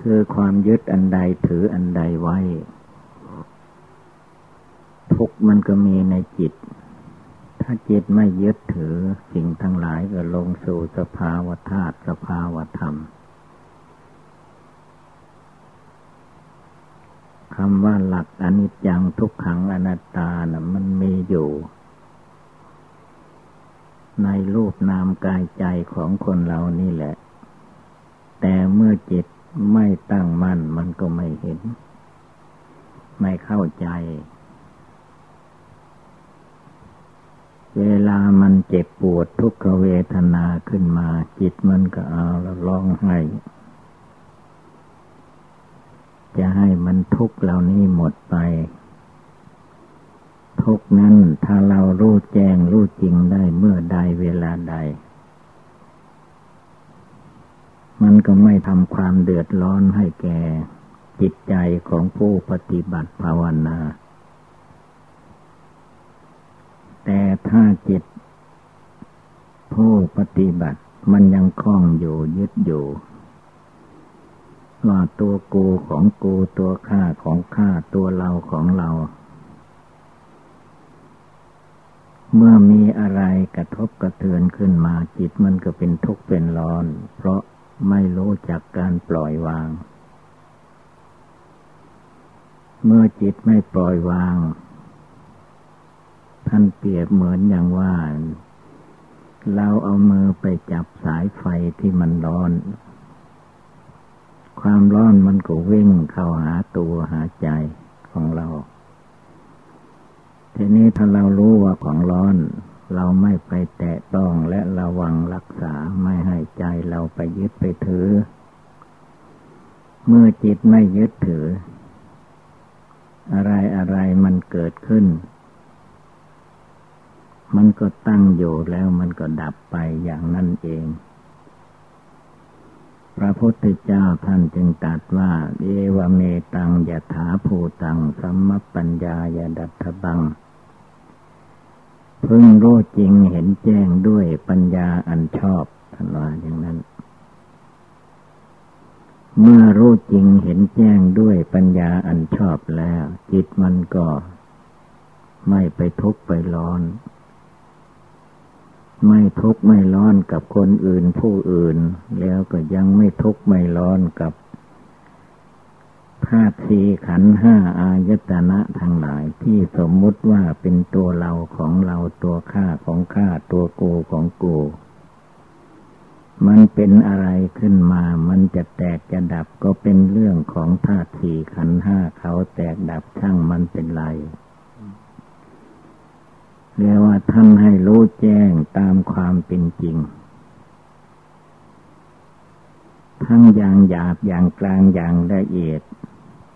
Speaker 1: คือความยึดอันใดถืออันใดไว้ ทุกมันก็มีในจิต ถ้าจิตไม่ยึดถือสิ่งทั้งหลายก็ลงสู่สภาวธาตุสภาวธรรม คำว่าหลักอนิจจังทุกขังอนัตตานะ่ะมันมีอยู่ ในรูปนามกายใจของคนเรานี่แหละ แต่เมื่อจิตไม่ตั้งมั่นมันก็ไม่เห็น ไม่เข้าใจ เวลามันเจ็บปวดทุกขเวทนาขึ้นมา จิตมันก็เอาแล้วร้องไห้ จะให้มันทุกข์เหล่านี้หมดไป ทุกนั้นถ้าเรารู้แจ้งรู้จริงได้เมื่อใดเวลาใด มันก็ไม่ทำความเดือดร้อนให้แก่จิตใจของผู้ปฏิบัติภาวนา แต่ถ้าจิต ผู้ปฏิบัติมันยังคล้องอยู่ยึดอยู่ ว่าตัวกูของกูตัวข้าของข้าตัวเราของเรา เมื่อมีอะไรกระทบกระเทือนขึ้นมาจิตมันก็เป็นทุกข์เป็นร้อน เพราะไม่รู้จักการปล่อยวาง เมื่อจิตไม่ปล่อยวาง ท่านเปรียบเหมือนอย่างว่า เราเอามือไปจับสายไฟที่มันร้อน ความร้อนมันก็วิ่งเข้าหาตัวหาใจของเรา ทีนี้ถ้าเรารู้ว่าของร้อน เราไม่ไปแตะต้องและระวังรักษาไม่ให้ใจเราไปยึดไปถือ เมื่อจิตไม่ยึดถือ อะไรอะไรมันเกิดขึ้น มันก็ตั้งอยู่แล้วมันก็ดับไปอย่างนั้นเอง พระพุทธเจ้าท่านจึงตรัสว่า เอวเมตังยะถาภูตังสัมมปัญญายดัตถบัง พึงรู้จริงเห็นแจ้งด้วยปัญญาอันชอบท่านว่าอย่างนั้น เมื่อรู้จริงเห็นแจ้งด้วยปัญญาอันชอบแล้ว จิตมันก็ ไม่ไปทุกข์ไปร้อน ไม่ทุกข์ไม่ร้อนกับคนอื่นผู้อื่น แล้วก็ยังไม่ทุกข์ไม่ร้อนกับธาตุสีขันห้าอายตนะทั้งหลายที่สมมุติว่าเป็นตัวเราของเราตัวข้าของข้าตัวโกของโก มันเป็นอะไรขึ้นมา มันจะแตกจะดับก็เป็นเรื่องของธาตุสีขันห้าเขาแตกดับช่างมันเป็นไร เรียกว่าท่านให้รู้แจ้งตามความเป็นจริงททั้งอย่างหยาบอย่างกลางอย่างละเอียด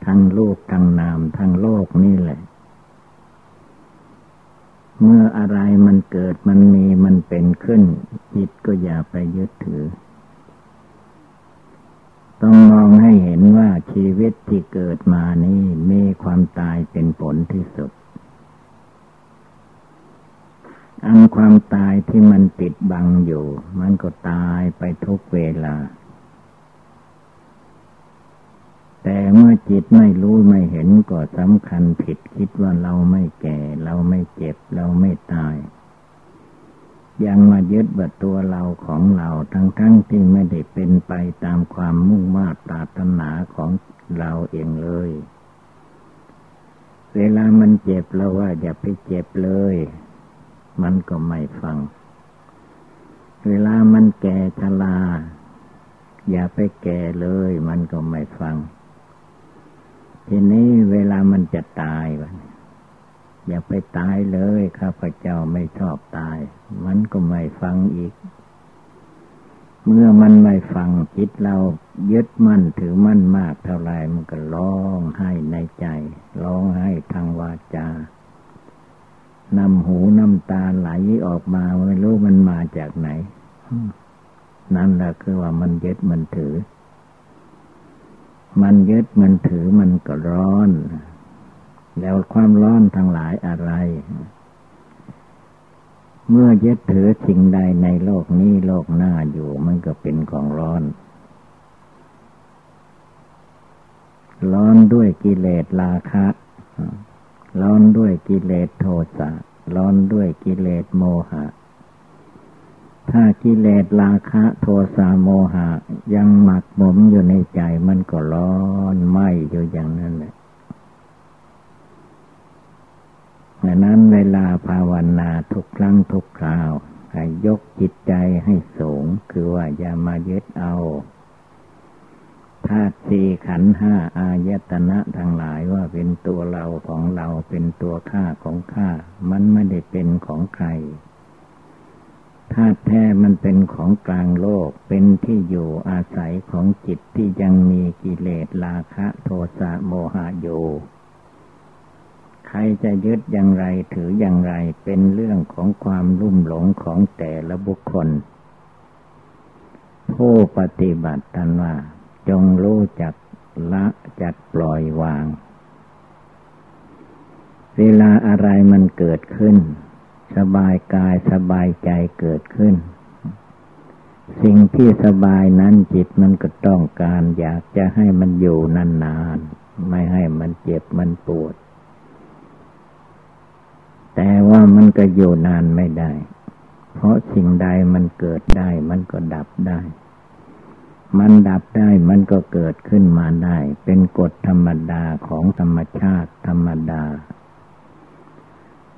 Speaker 1: ทั้งโลกทั้งนามทั้งโลกนี่แหละ เมื่ออะไรมันเกิดมันมีมันเป็นขึ้น จิตก็อย่าไปยึดถือ ต้องมองให้เห็นว่าชีวิตที่เกิดมานี้มีความตายเป็นผลที่สุด อันความตายที่มันปิดบังอยู่ มันก็ตายไปทุกเวลา แต่เมื่อจิตไม่รู้ไม่เห็นก็สำคัญผิดคิดว่าเราไม่แก่ เราไม่เจ็บ เราไม่ตาย ยังมายึดว่าตัวเราของเราทั้งทั้งที่ไม่ได้เป็นไปตามความมุ่งมา่ปรารถนาของเราเองเลย เวลามันเจ็บเราว่าอย่าไปเจ็บเลย มันก็ไม่ฟัง เวลามันแก่ชรา อย่าไปแก่เลย มันก็ไม่ฟัง ทีนี้เวลามันจะตายวะอย่าไปตายเลยข้าพเจ้าไม่ชอบตาย มันก็ไม่ฟังอีก เมื่อมันไม่ฟังจิตเรายึดมั่นถือมั่นมากเท่าไรมันก็ร้องไห้ในใจ ร้องไห้ทางวาจา น้ำหูน้ำตาไหลออกมาไม่รู้มันมาจากไหน นั่นแหละคือว่ามันยึดมันถือ มันยึดมันถือมันก็ร้อน แล้วความร้อนทั้งหลายอะไร เมื่อยึดถือสิ่งใดในโลกนี้โลกหน้าอยู่มันก็เป็นของร้อนร้อนด้วยกิเลสราคะ ร้อนด้วยกิเลสโทสะ ร้อนด้วยกิเลสโมหะ ถ้ากิเลสราคะโทสะโมหะ ยังหมักหมมอยู่ในใจมันก็ร้อนไหมอยู่อย่างนั้นแหละดังนั้นเวลาภาวนาทุกครั้งทุกคราวให้ยกจิตใจให้สูง คือว่าอย่ามายึดเอา ธาตุสี่ขันห้าอายตนะทั้งหลายว่าเป็นตัวเราของเราเป็นตัวข้าของข้า มันไม่ได้เป็นของใครธาตุแท้มันเป็นของกลางโลก เป็นที่อยู่อาศัยของจิตที่ยังมีกิเลสราคะโทสะโมหะอยู่ ใครจะยึดอย่างไรถืออย่างไรเป็นเรื่องของความรุ่มหลงของแต่ละบุคคล ผู้ปฏิบัติตันว่า จงรู้จักละจัดปล่อยวาง เวลาอะไรมันเกิดขึ้น สบายกายสบายใจเกิดขึ้น สิ่งที่สบายนั้นจิตมันก็ต้องการอยากจะให้มันอยู่นานๆ ไม่ให้มันเจ็บมันปวด แต่ว่ามันก็อยู่นานไม่ได้ เพราะสิ่งใดมันเกิดได้มันก็ดับได้ มันดับได้มันก็เกิดขึ้นมาได้ เป็นกฎธรรมดาของธรรมชาติธรรมดา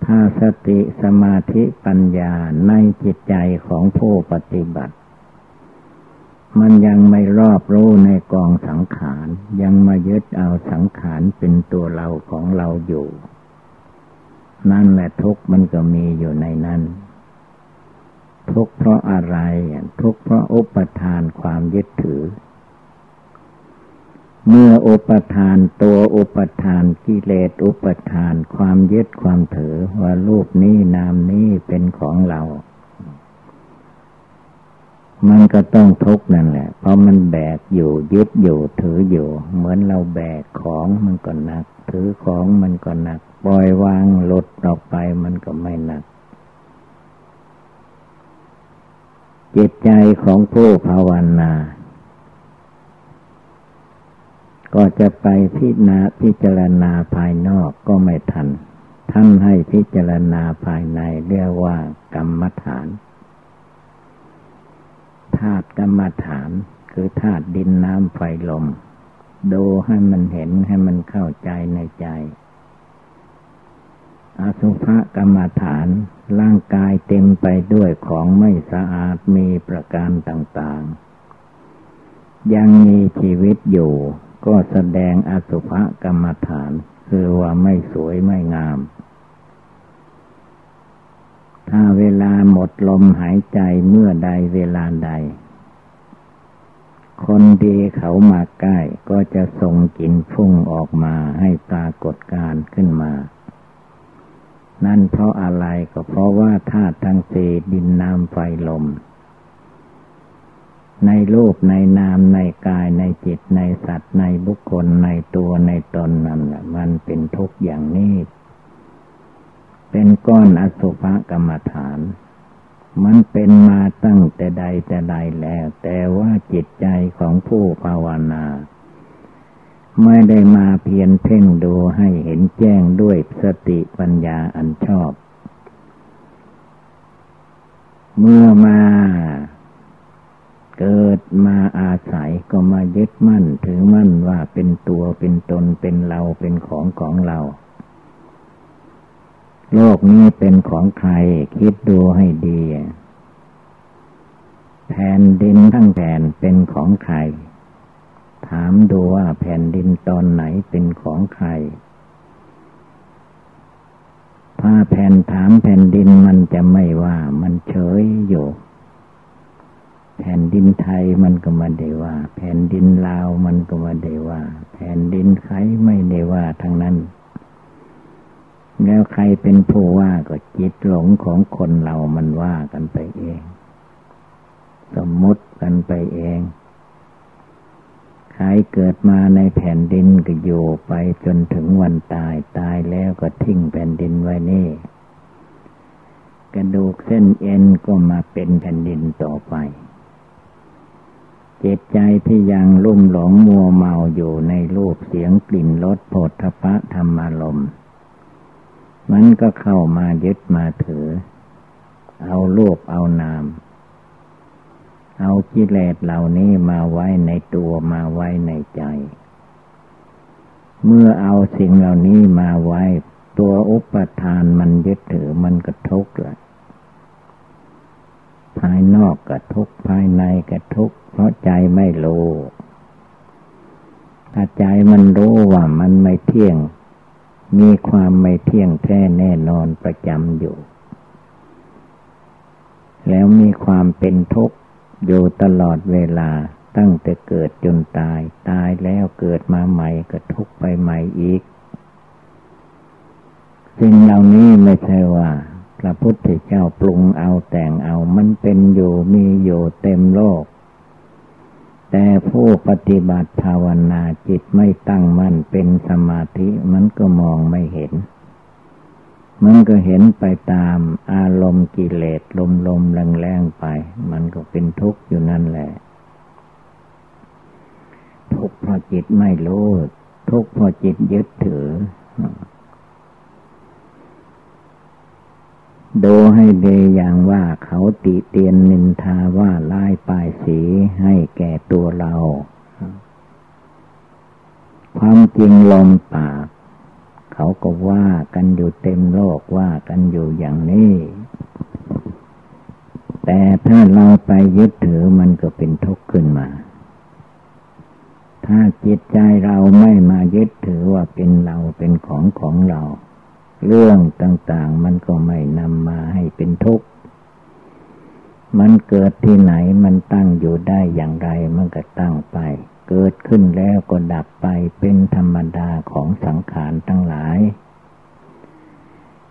Speaker 1: ถ้าสติสมาธิปัญญาในจิตใจของผู้ปฏิบัติ มันยังไม่รอบรู้ในกองสังขารยังมายึดเอาสังขารเป็นตัวเราของเราอยู่ นั่นแหละทุกมันก็มีอยู่ในนั้น ทุกข์เพราะอะไร ทุกข์เพราะอุปทานความยึดถือ เมื่ออุปทานตัวอุปทานกิเลสอุปทานความยึดความถือว่ารูปนี้นามนี้เป็นของเรา มันก็ต้องทุกข์นั่นแหละ เพราะมันแบกอยู่ยึดอยู่ถืออยู่ เหมือนเราแบกของมันก็หนัก ถือของมันก็หนักปล่อยวางหลุดออกไปมันก็ไม่หนัก จิตใจของผู้ภาวนา ก็จะไปพิจารณาพิจารณาภายนอกก็ไม่ทัน ท่านให้พิจารณาภายในเรียกว่ากรรมฐาน ธาตุกรรมฐาน คือธาตุดินน้ำไฟลม ดูให้มันเห็นให้มันเข้าใจในใจ อสุภกรรมฐาน ร่างกายเต็มไปด้วยของไม่สะอาดมีประการต่างๆ ยังมีชีวิตอยู่ ก็แสดงอสุภกรรมฐาน คือว่าไม่สวยไม่งาม ถ้าเวลาหมดลมหายใจเมื่อใดเวลาใด คนดีเขามาใกล้ก็จะส่งกลิ่นฟุ้งออกมาให้ปรากฏการขึ้นมา นั่นเพราะอะไรก็เพราะว่าธาตุทั้งสี่ดินน้ำไฟลม ในรูปในนามในกายในจิตในสัตว์ในบุคคลในตัวในตนนั่นแหละมันเป็นทุกอย่างนี้ เป็นก้อนอสุภกรรมฐาน มันเป็นมาตั้งแต่ใดแต่ใดแล้ว แต่ว่าจิตใจของผู้ภาวนา ไม่ได้มาเพียนเพ่งดูให้เห็นแจ้งด้วยสติปัญญาอันชอบ เมื่อมาเกิดมาอาศัยก็มายึดมั่นถือมั่นว่าเป็นตัวเป็นตนเป็นเราเป็นของของเรา โลกนี้เป็นของใครคิดดูให้ดี แผ่นดินทั้งแผ่นเป็นของใคร ถามดูว่าแผ่นดินตอนไหนเป็นของใคร ถ้าแผ่นถามแผ่นดินมันจะไม่ว่ามันเฉยอยู่ แผ่นดินไทยมันก็มาได้ว่า แผ่นดินลาวมันก็มาได้ว่า แผ่นดินใครไม่ได้ว่าทั้งนั้น แล้วใครเป็นผู้ว่าก็จิตหลงของคนเรามันว่ากันไปเอง สมมติกันไปเอง ใครเกิดมาในแผ่นดินก็อยู่ไปจนถึงวันตายตายแล้วก็ทิ้งแผ่นดินไว้นี่ กระดูกเส้นเอ็นก็มาเป็นแผ่นดินต่อไปเจตใจที่ยังลุ่มหลงมัวเมาอยู่ในรูปเสียงกลิ่นรสโผฏฐพะธรรมารมมันก็เข้ามายึดมาถือ เอาลูกเอานาม เอากิเลสเหล่านี้มาไว้ในตัวมาไว้ในใจ เมื่อเอาสิ่งเหล่านี้มาไว้ ตัวอุปทานมันยึดถือมันก็ทุกข์ละภายนอกก็ทุกข์ภายในก็ทุกข์เพราะใจไม่รู้ถ้าใจมันรู้ว่ามันไม่เที่ยง มีความไม่เที่ยงแท้แน่นอนประจำอยู่ แล้วมีความเป็นทุกข์ อยู่ตลอดเวลาตั้งแต่เกิดจนตาย ตายแล้วเกิดมาใหม่ก็ทุกไปใหม่อีก สิ่งเหล่านี้ไม่ใช่ว่า พระพุทธเจ้าปรุงเอาแต่งเอามันเป็นอยู่มีอยู่เต็มโลก แต่ผู้ปฏิบัติภาวนาจิตไม่ตั้งมั่นเป็นสมาธิมันก็มองไม่เห็น มันก็เห็นไปตามอารมณ์กิเลสลมลมแรงแรงไป มันก็เป็นทุกข์อยู่นั่นแหละ ทุกข์เพราะจิตไม่รู้ ทุกข์เพราะจิตยึดถือ ดูให้ดีอย่างว่าเขาติเตียนนินทาว่าไลายปลายสีให้แก่ตัวเรา ความจริงลมปาก เขาก็ว่ากันอยู่เต็มโลกว่ากันอยู่อย่างนี้ แต่ถ้าเราไปยึดถือมันก็เป็นทุกข์ขึ้นมา ถ้าจิตใจเราไม่มายึดถือว่าเป็นเราเป็นของของเรา เรื่องต่างๆมันก็ไม่นำมาให้เป็นทุกข์มันเกิดที่ไหนมันตั้งอยู่ได้อย่างไรมันก็ตั้งไป เกิดขึ้นแล้วก็ดับไปเป็นธรรมดาของสังขารทั้งหลาย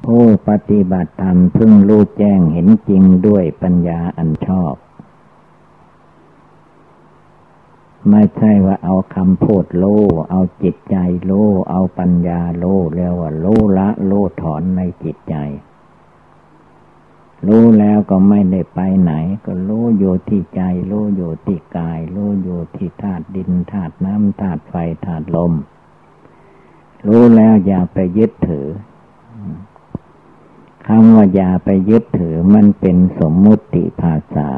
Speaker 1: ผู้ปฏิบัติธรรมพึ่งรู้แจ้งเห็นจริงด้วยปัญญาอันชอบ ไม่ใช่ว่าเอาคำพูดโลเอาจิตใจโลเอาปัญญาโลแล้วว่าโลละโลถอนในจิตใจ รู้แล้วก็ไม่ได้ไปไหน ก็รู้อยู่ที่ใจ รู้อยู่ที่กาย รู้อยู่ที่ธาตุดินธาตุน้ำธาตุไฟธาตุลม รู้แล้วอย่าไปยึดถือคำว่าอย่าไปยึดถือมันเป็นสมมุติภาษา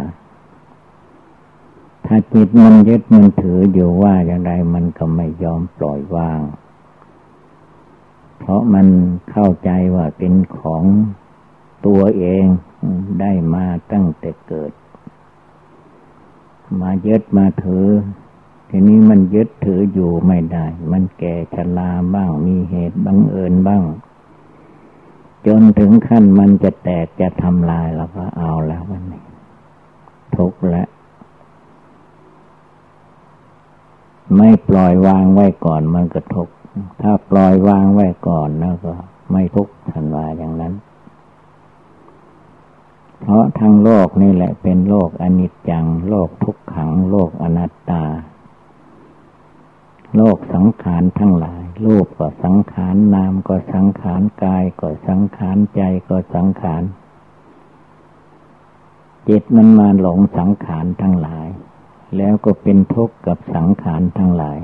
Speaker 1: ถ้าจิตมันยึดมันถืออยู่ว่าอย่างไรมันก็ไม่ยอมปล่อยวาง เพราะมันเข้าใจว่าเป็นของตัวเอง ได้มาตั้งแต่เกิด มายึดมาถือ ทีนี้มันยึดถืออยู่ไม่ได้ มันแก่ชราบ้าง มีเหตุบังเอิญบ้าง จนถึงขั้นมันจะแตกจะทำลายเราก็เอาแล้ววันนี้ ทุกข์แล้วไม่ปล่อยวางไว้ก่อนมันก็ทุกข์ถ้าปล่อยวางไว้ก่อนแล้วก็ ไม่ทุกข์ทันวาอย่างนั้น เพราะทั้งโลกนี่แหละเป็นโลกอนิจจัง โลกทุกขัง โลกอนัตตา โลกสังขารทั้งหลาย รูปก็สังขารนามก็สังขารกายก็สังขารใจก็สังขารจิตมันมาหลงสังขารทั้งหลาย แล้วก็เป็นทุกข์กับสังขารทั้งหลาย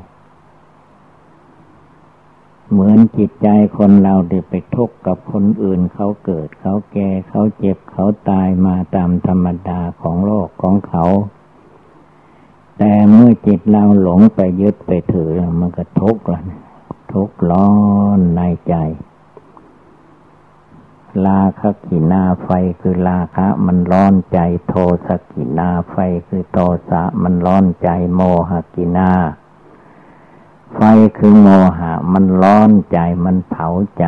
Speaker 1: เหมือนจิตใจคนเราได้ไปทุกข์กับคนอื่นเขาเกิด เขาแก่เขาเจ็บเขาตายมาตามธรรมดาของโลกของเขา แต่เมื่อจิตเราหลงไปยึดไปถือมันก็ทุกข์ละทุกข์ร้อนในใจ ลาคกินาไฟคือลาคะ มันร้อนใจ โทสกินาไฟคือโทสะมันร้อนใจโมหกินา ไฟคือโมหะ มันร้อนใจมันเผาใจ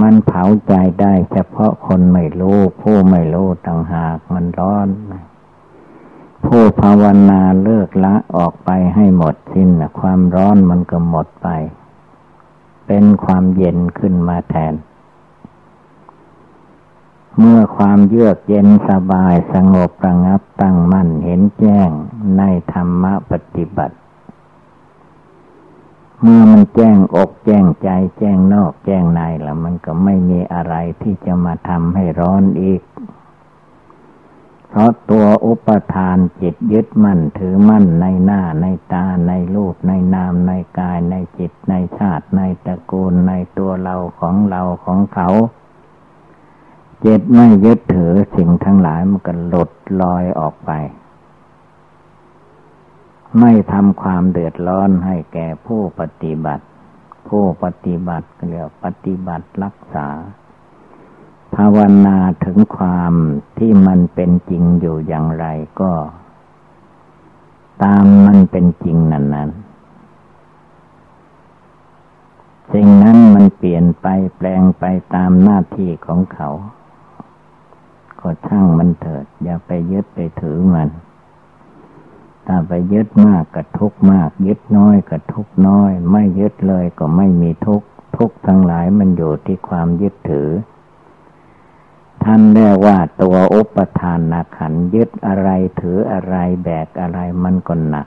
Speaker 1: มันเผาใจได้เฉพาะคนไม่รู้ ผู้ไม่รู้ต่างหากมันร้อนผู้ภาวนาเลิกละออกไปให้หมดสิ้นความร้อนมันก็หมดไป เป็นความเย็นขึ้นมาแทน เมื่อความเยือกเย็นสบายสงบระงับตั้งมั่นเห็นแจ้งในธรรมปฏิบัติ เมื่อมันแจ้งอกแจ้งใจ แจ้งนอกแจ้งในแล้วมันก็ไม่มีอะไรที่จะมาทำให้ร้อนอีก เพราะตัวอุปทานจิตยึดมั่นถือมั่นในหน้าในตาในรูปในนามในกายในจิตในชาติในตระกูลในตัวเราของเราของเขาจิตไม่ยึดถือสิ่งทั้งหลายมันก็หลุดลอยออกไป ไม่ทำความเดือดร้อนให้แก่ผู้ปฏิบัติ ผู้ปฏิบัติเรียกปฏิบัติรักษา ภาวนาถึงความที่มันเป็นจริงอยู่อย่างไรก็ ตามมันเป็นจริงนั้นนั้นสิ่งนั้นมันเปลี่ยนไปแปลงไปตามหน้าที่ของเขา ก็ช่างมันเถิด อย่าไปยึดไปถือมัน ถ้าไปยึดมากก็ทุกมาก ยึดน้อยก็ทุกน้อย ไม่ยึดเลยก็ไม่มีทุกทุกทั้งหลายมันอยู่ที่ความยึดถือ ท่านเรียกว่าตัวอุปทานนาขันยึดอะไรถืออะไรแบกอะไรมันก็หนัก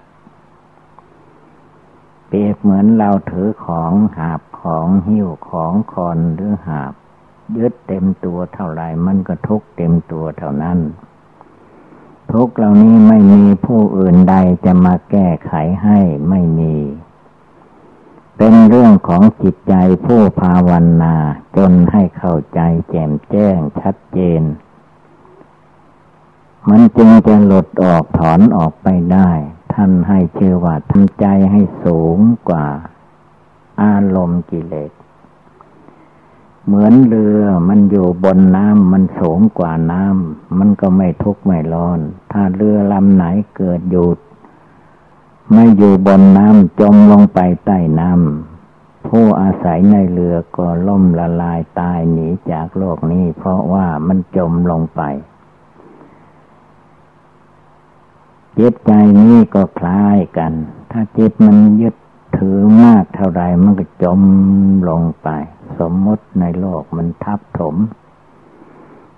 Speaker 1: เปรียบเหมือนเราถือของหาบของหิ้วของคอนหรือหาบ ยึดเต็มตัวเท่าไรมันก็ทุกเต็มตัวเท่านั้น ทุกเหล่านี้ไม่มีผู้อื่นใดจะมาแก้ไขให้ไม่มี เป็นเรื่องของจิตใจผู้ภาวนาจนให้เข้าใจแจ่มแจ้งชัดเจน มันจึงจะหลุดออกถอนออกไปได้ ท่านให้เชื่อว่าทำใจให้สูงกว่า อารมณ์กิเลส เหมือนเรือมันอยู่บนน้ำมันสูงกว่าน้ำมันก็ไม่ทุกข์ไม่ร้อน ถ้าเรือลำไหนเกิดหยุด ไม่อยู่บนน้ำจมลงไปใต้น้ำผู้อาศัยในเรือก็ล่มละลายตายหนีจากโลกนี้ เพราะว่ามันจมลงไปจิตใจนี้ก็คล้ายกัน ถ้าจิตมันยึด ถือมากเท่าไรมันก็จมลงไป สมมติในโลกมันทับถม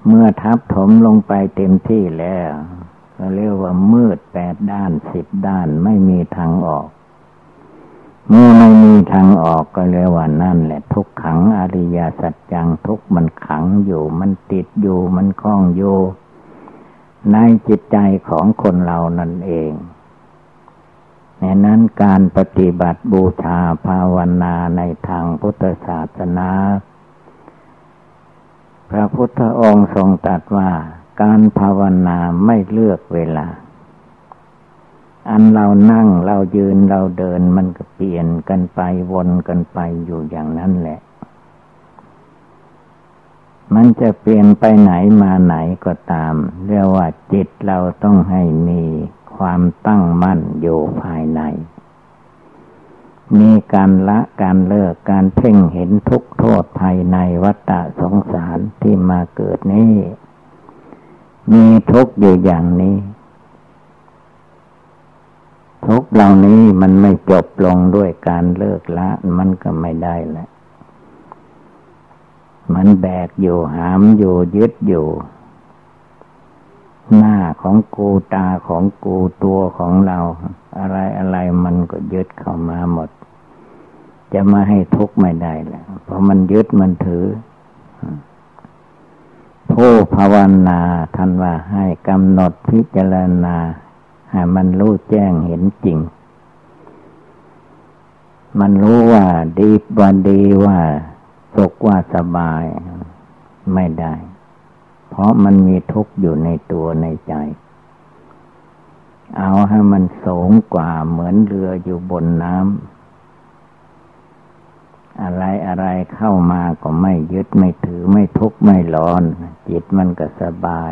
Speaker 1: เมื่อทับถมลงไปเต็มที่แล้วก็เรียกว่ามืดแปดด้านสิบด้านไม่มีทางออก เมื่อไม่มีทางออกก็เรียกว่านั่นแหละ ทุกขังอริยสัจจังทุกมันขังอยู่ มันติดอยู่มันคล้องอยู่ในจิตใจของคนเรานั่นเอง ในนั้นการปฏิบัติบูชาภาวนาในทางพุทธศาสนา พระพุทธองค์ทรงตรัสว่า การภาวนาไม่เลือกเวลา อันเรานั่งเรายืนเราเดินมันก็เปลี่ยนกันไปวนกันไปอยู่อย่างนั้นแหละ มันจะเปลี่ยนไปไหนมาไหนก็ตาม เรียกว่าจิตเราต้องให้มี ความตั้งมั่นอยู่ภายใน มีการละการเลิกการเพ่งเห็นทุกโทษภายในวัฏฏะสงสารที่มาเกิดนี้ มีทุกอยู่อย่างนี้ ทุกเหล่านี้มันไม่จบลงด้วยการเลิกละมันก็ไม่ได้แหละมันแบกอยู่หามอยู่ยึดอยู่ หน้าของกูตาของกูตัวของเรา อะไรอะไรมันก็ยึดเข้ามาหมด จะมาให้ทุกข์ไม่ได้แหละเพราะมันยึดมันถือผู้ภาวนาท่านว่าให้กำหนดพิจารณาให้มันรู้แจ้งเห็นจริง มันรู้ว่าดีว่าดีว่าสุขว่าสบายไม่ได้ เพราะมันมีทุกข์อยู่ในตัวในใจ เอาให้มันสูงกว่าเหมือนเรืออยู่บนน้ำอะไรอะไรเข้ามาก็ไม่ยึดไม่ถือไม่ทุกข์ไม่ร้อน จิตมันก็สบาย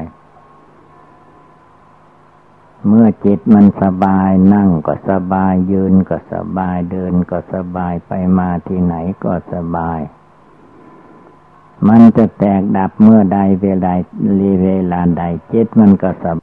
Speaker 1: เมื่อจิตมันสบายนั่งก็สบายยืนก็สบายเดินก็สบายไปมาที่ไหนก็สบาย มันจะแตกดับเมื่อใดเวลาเวลาใดจิตมันก็สบ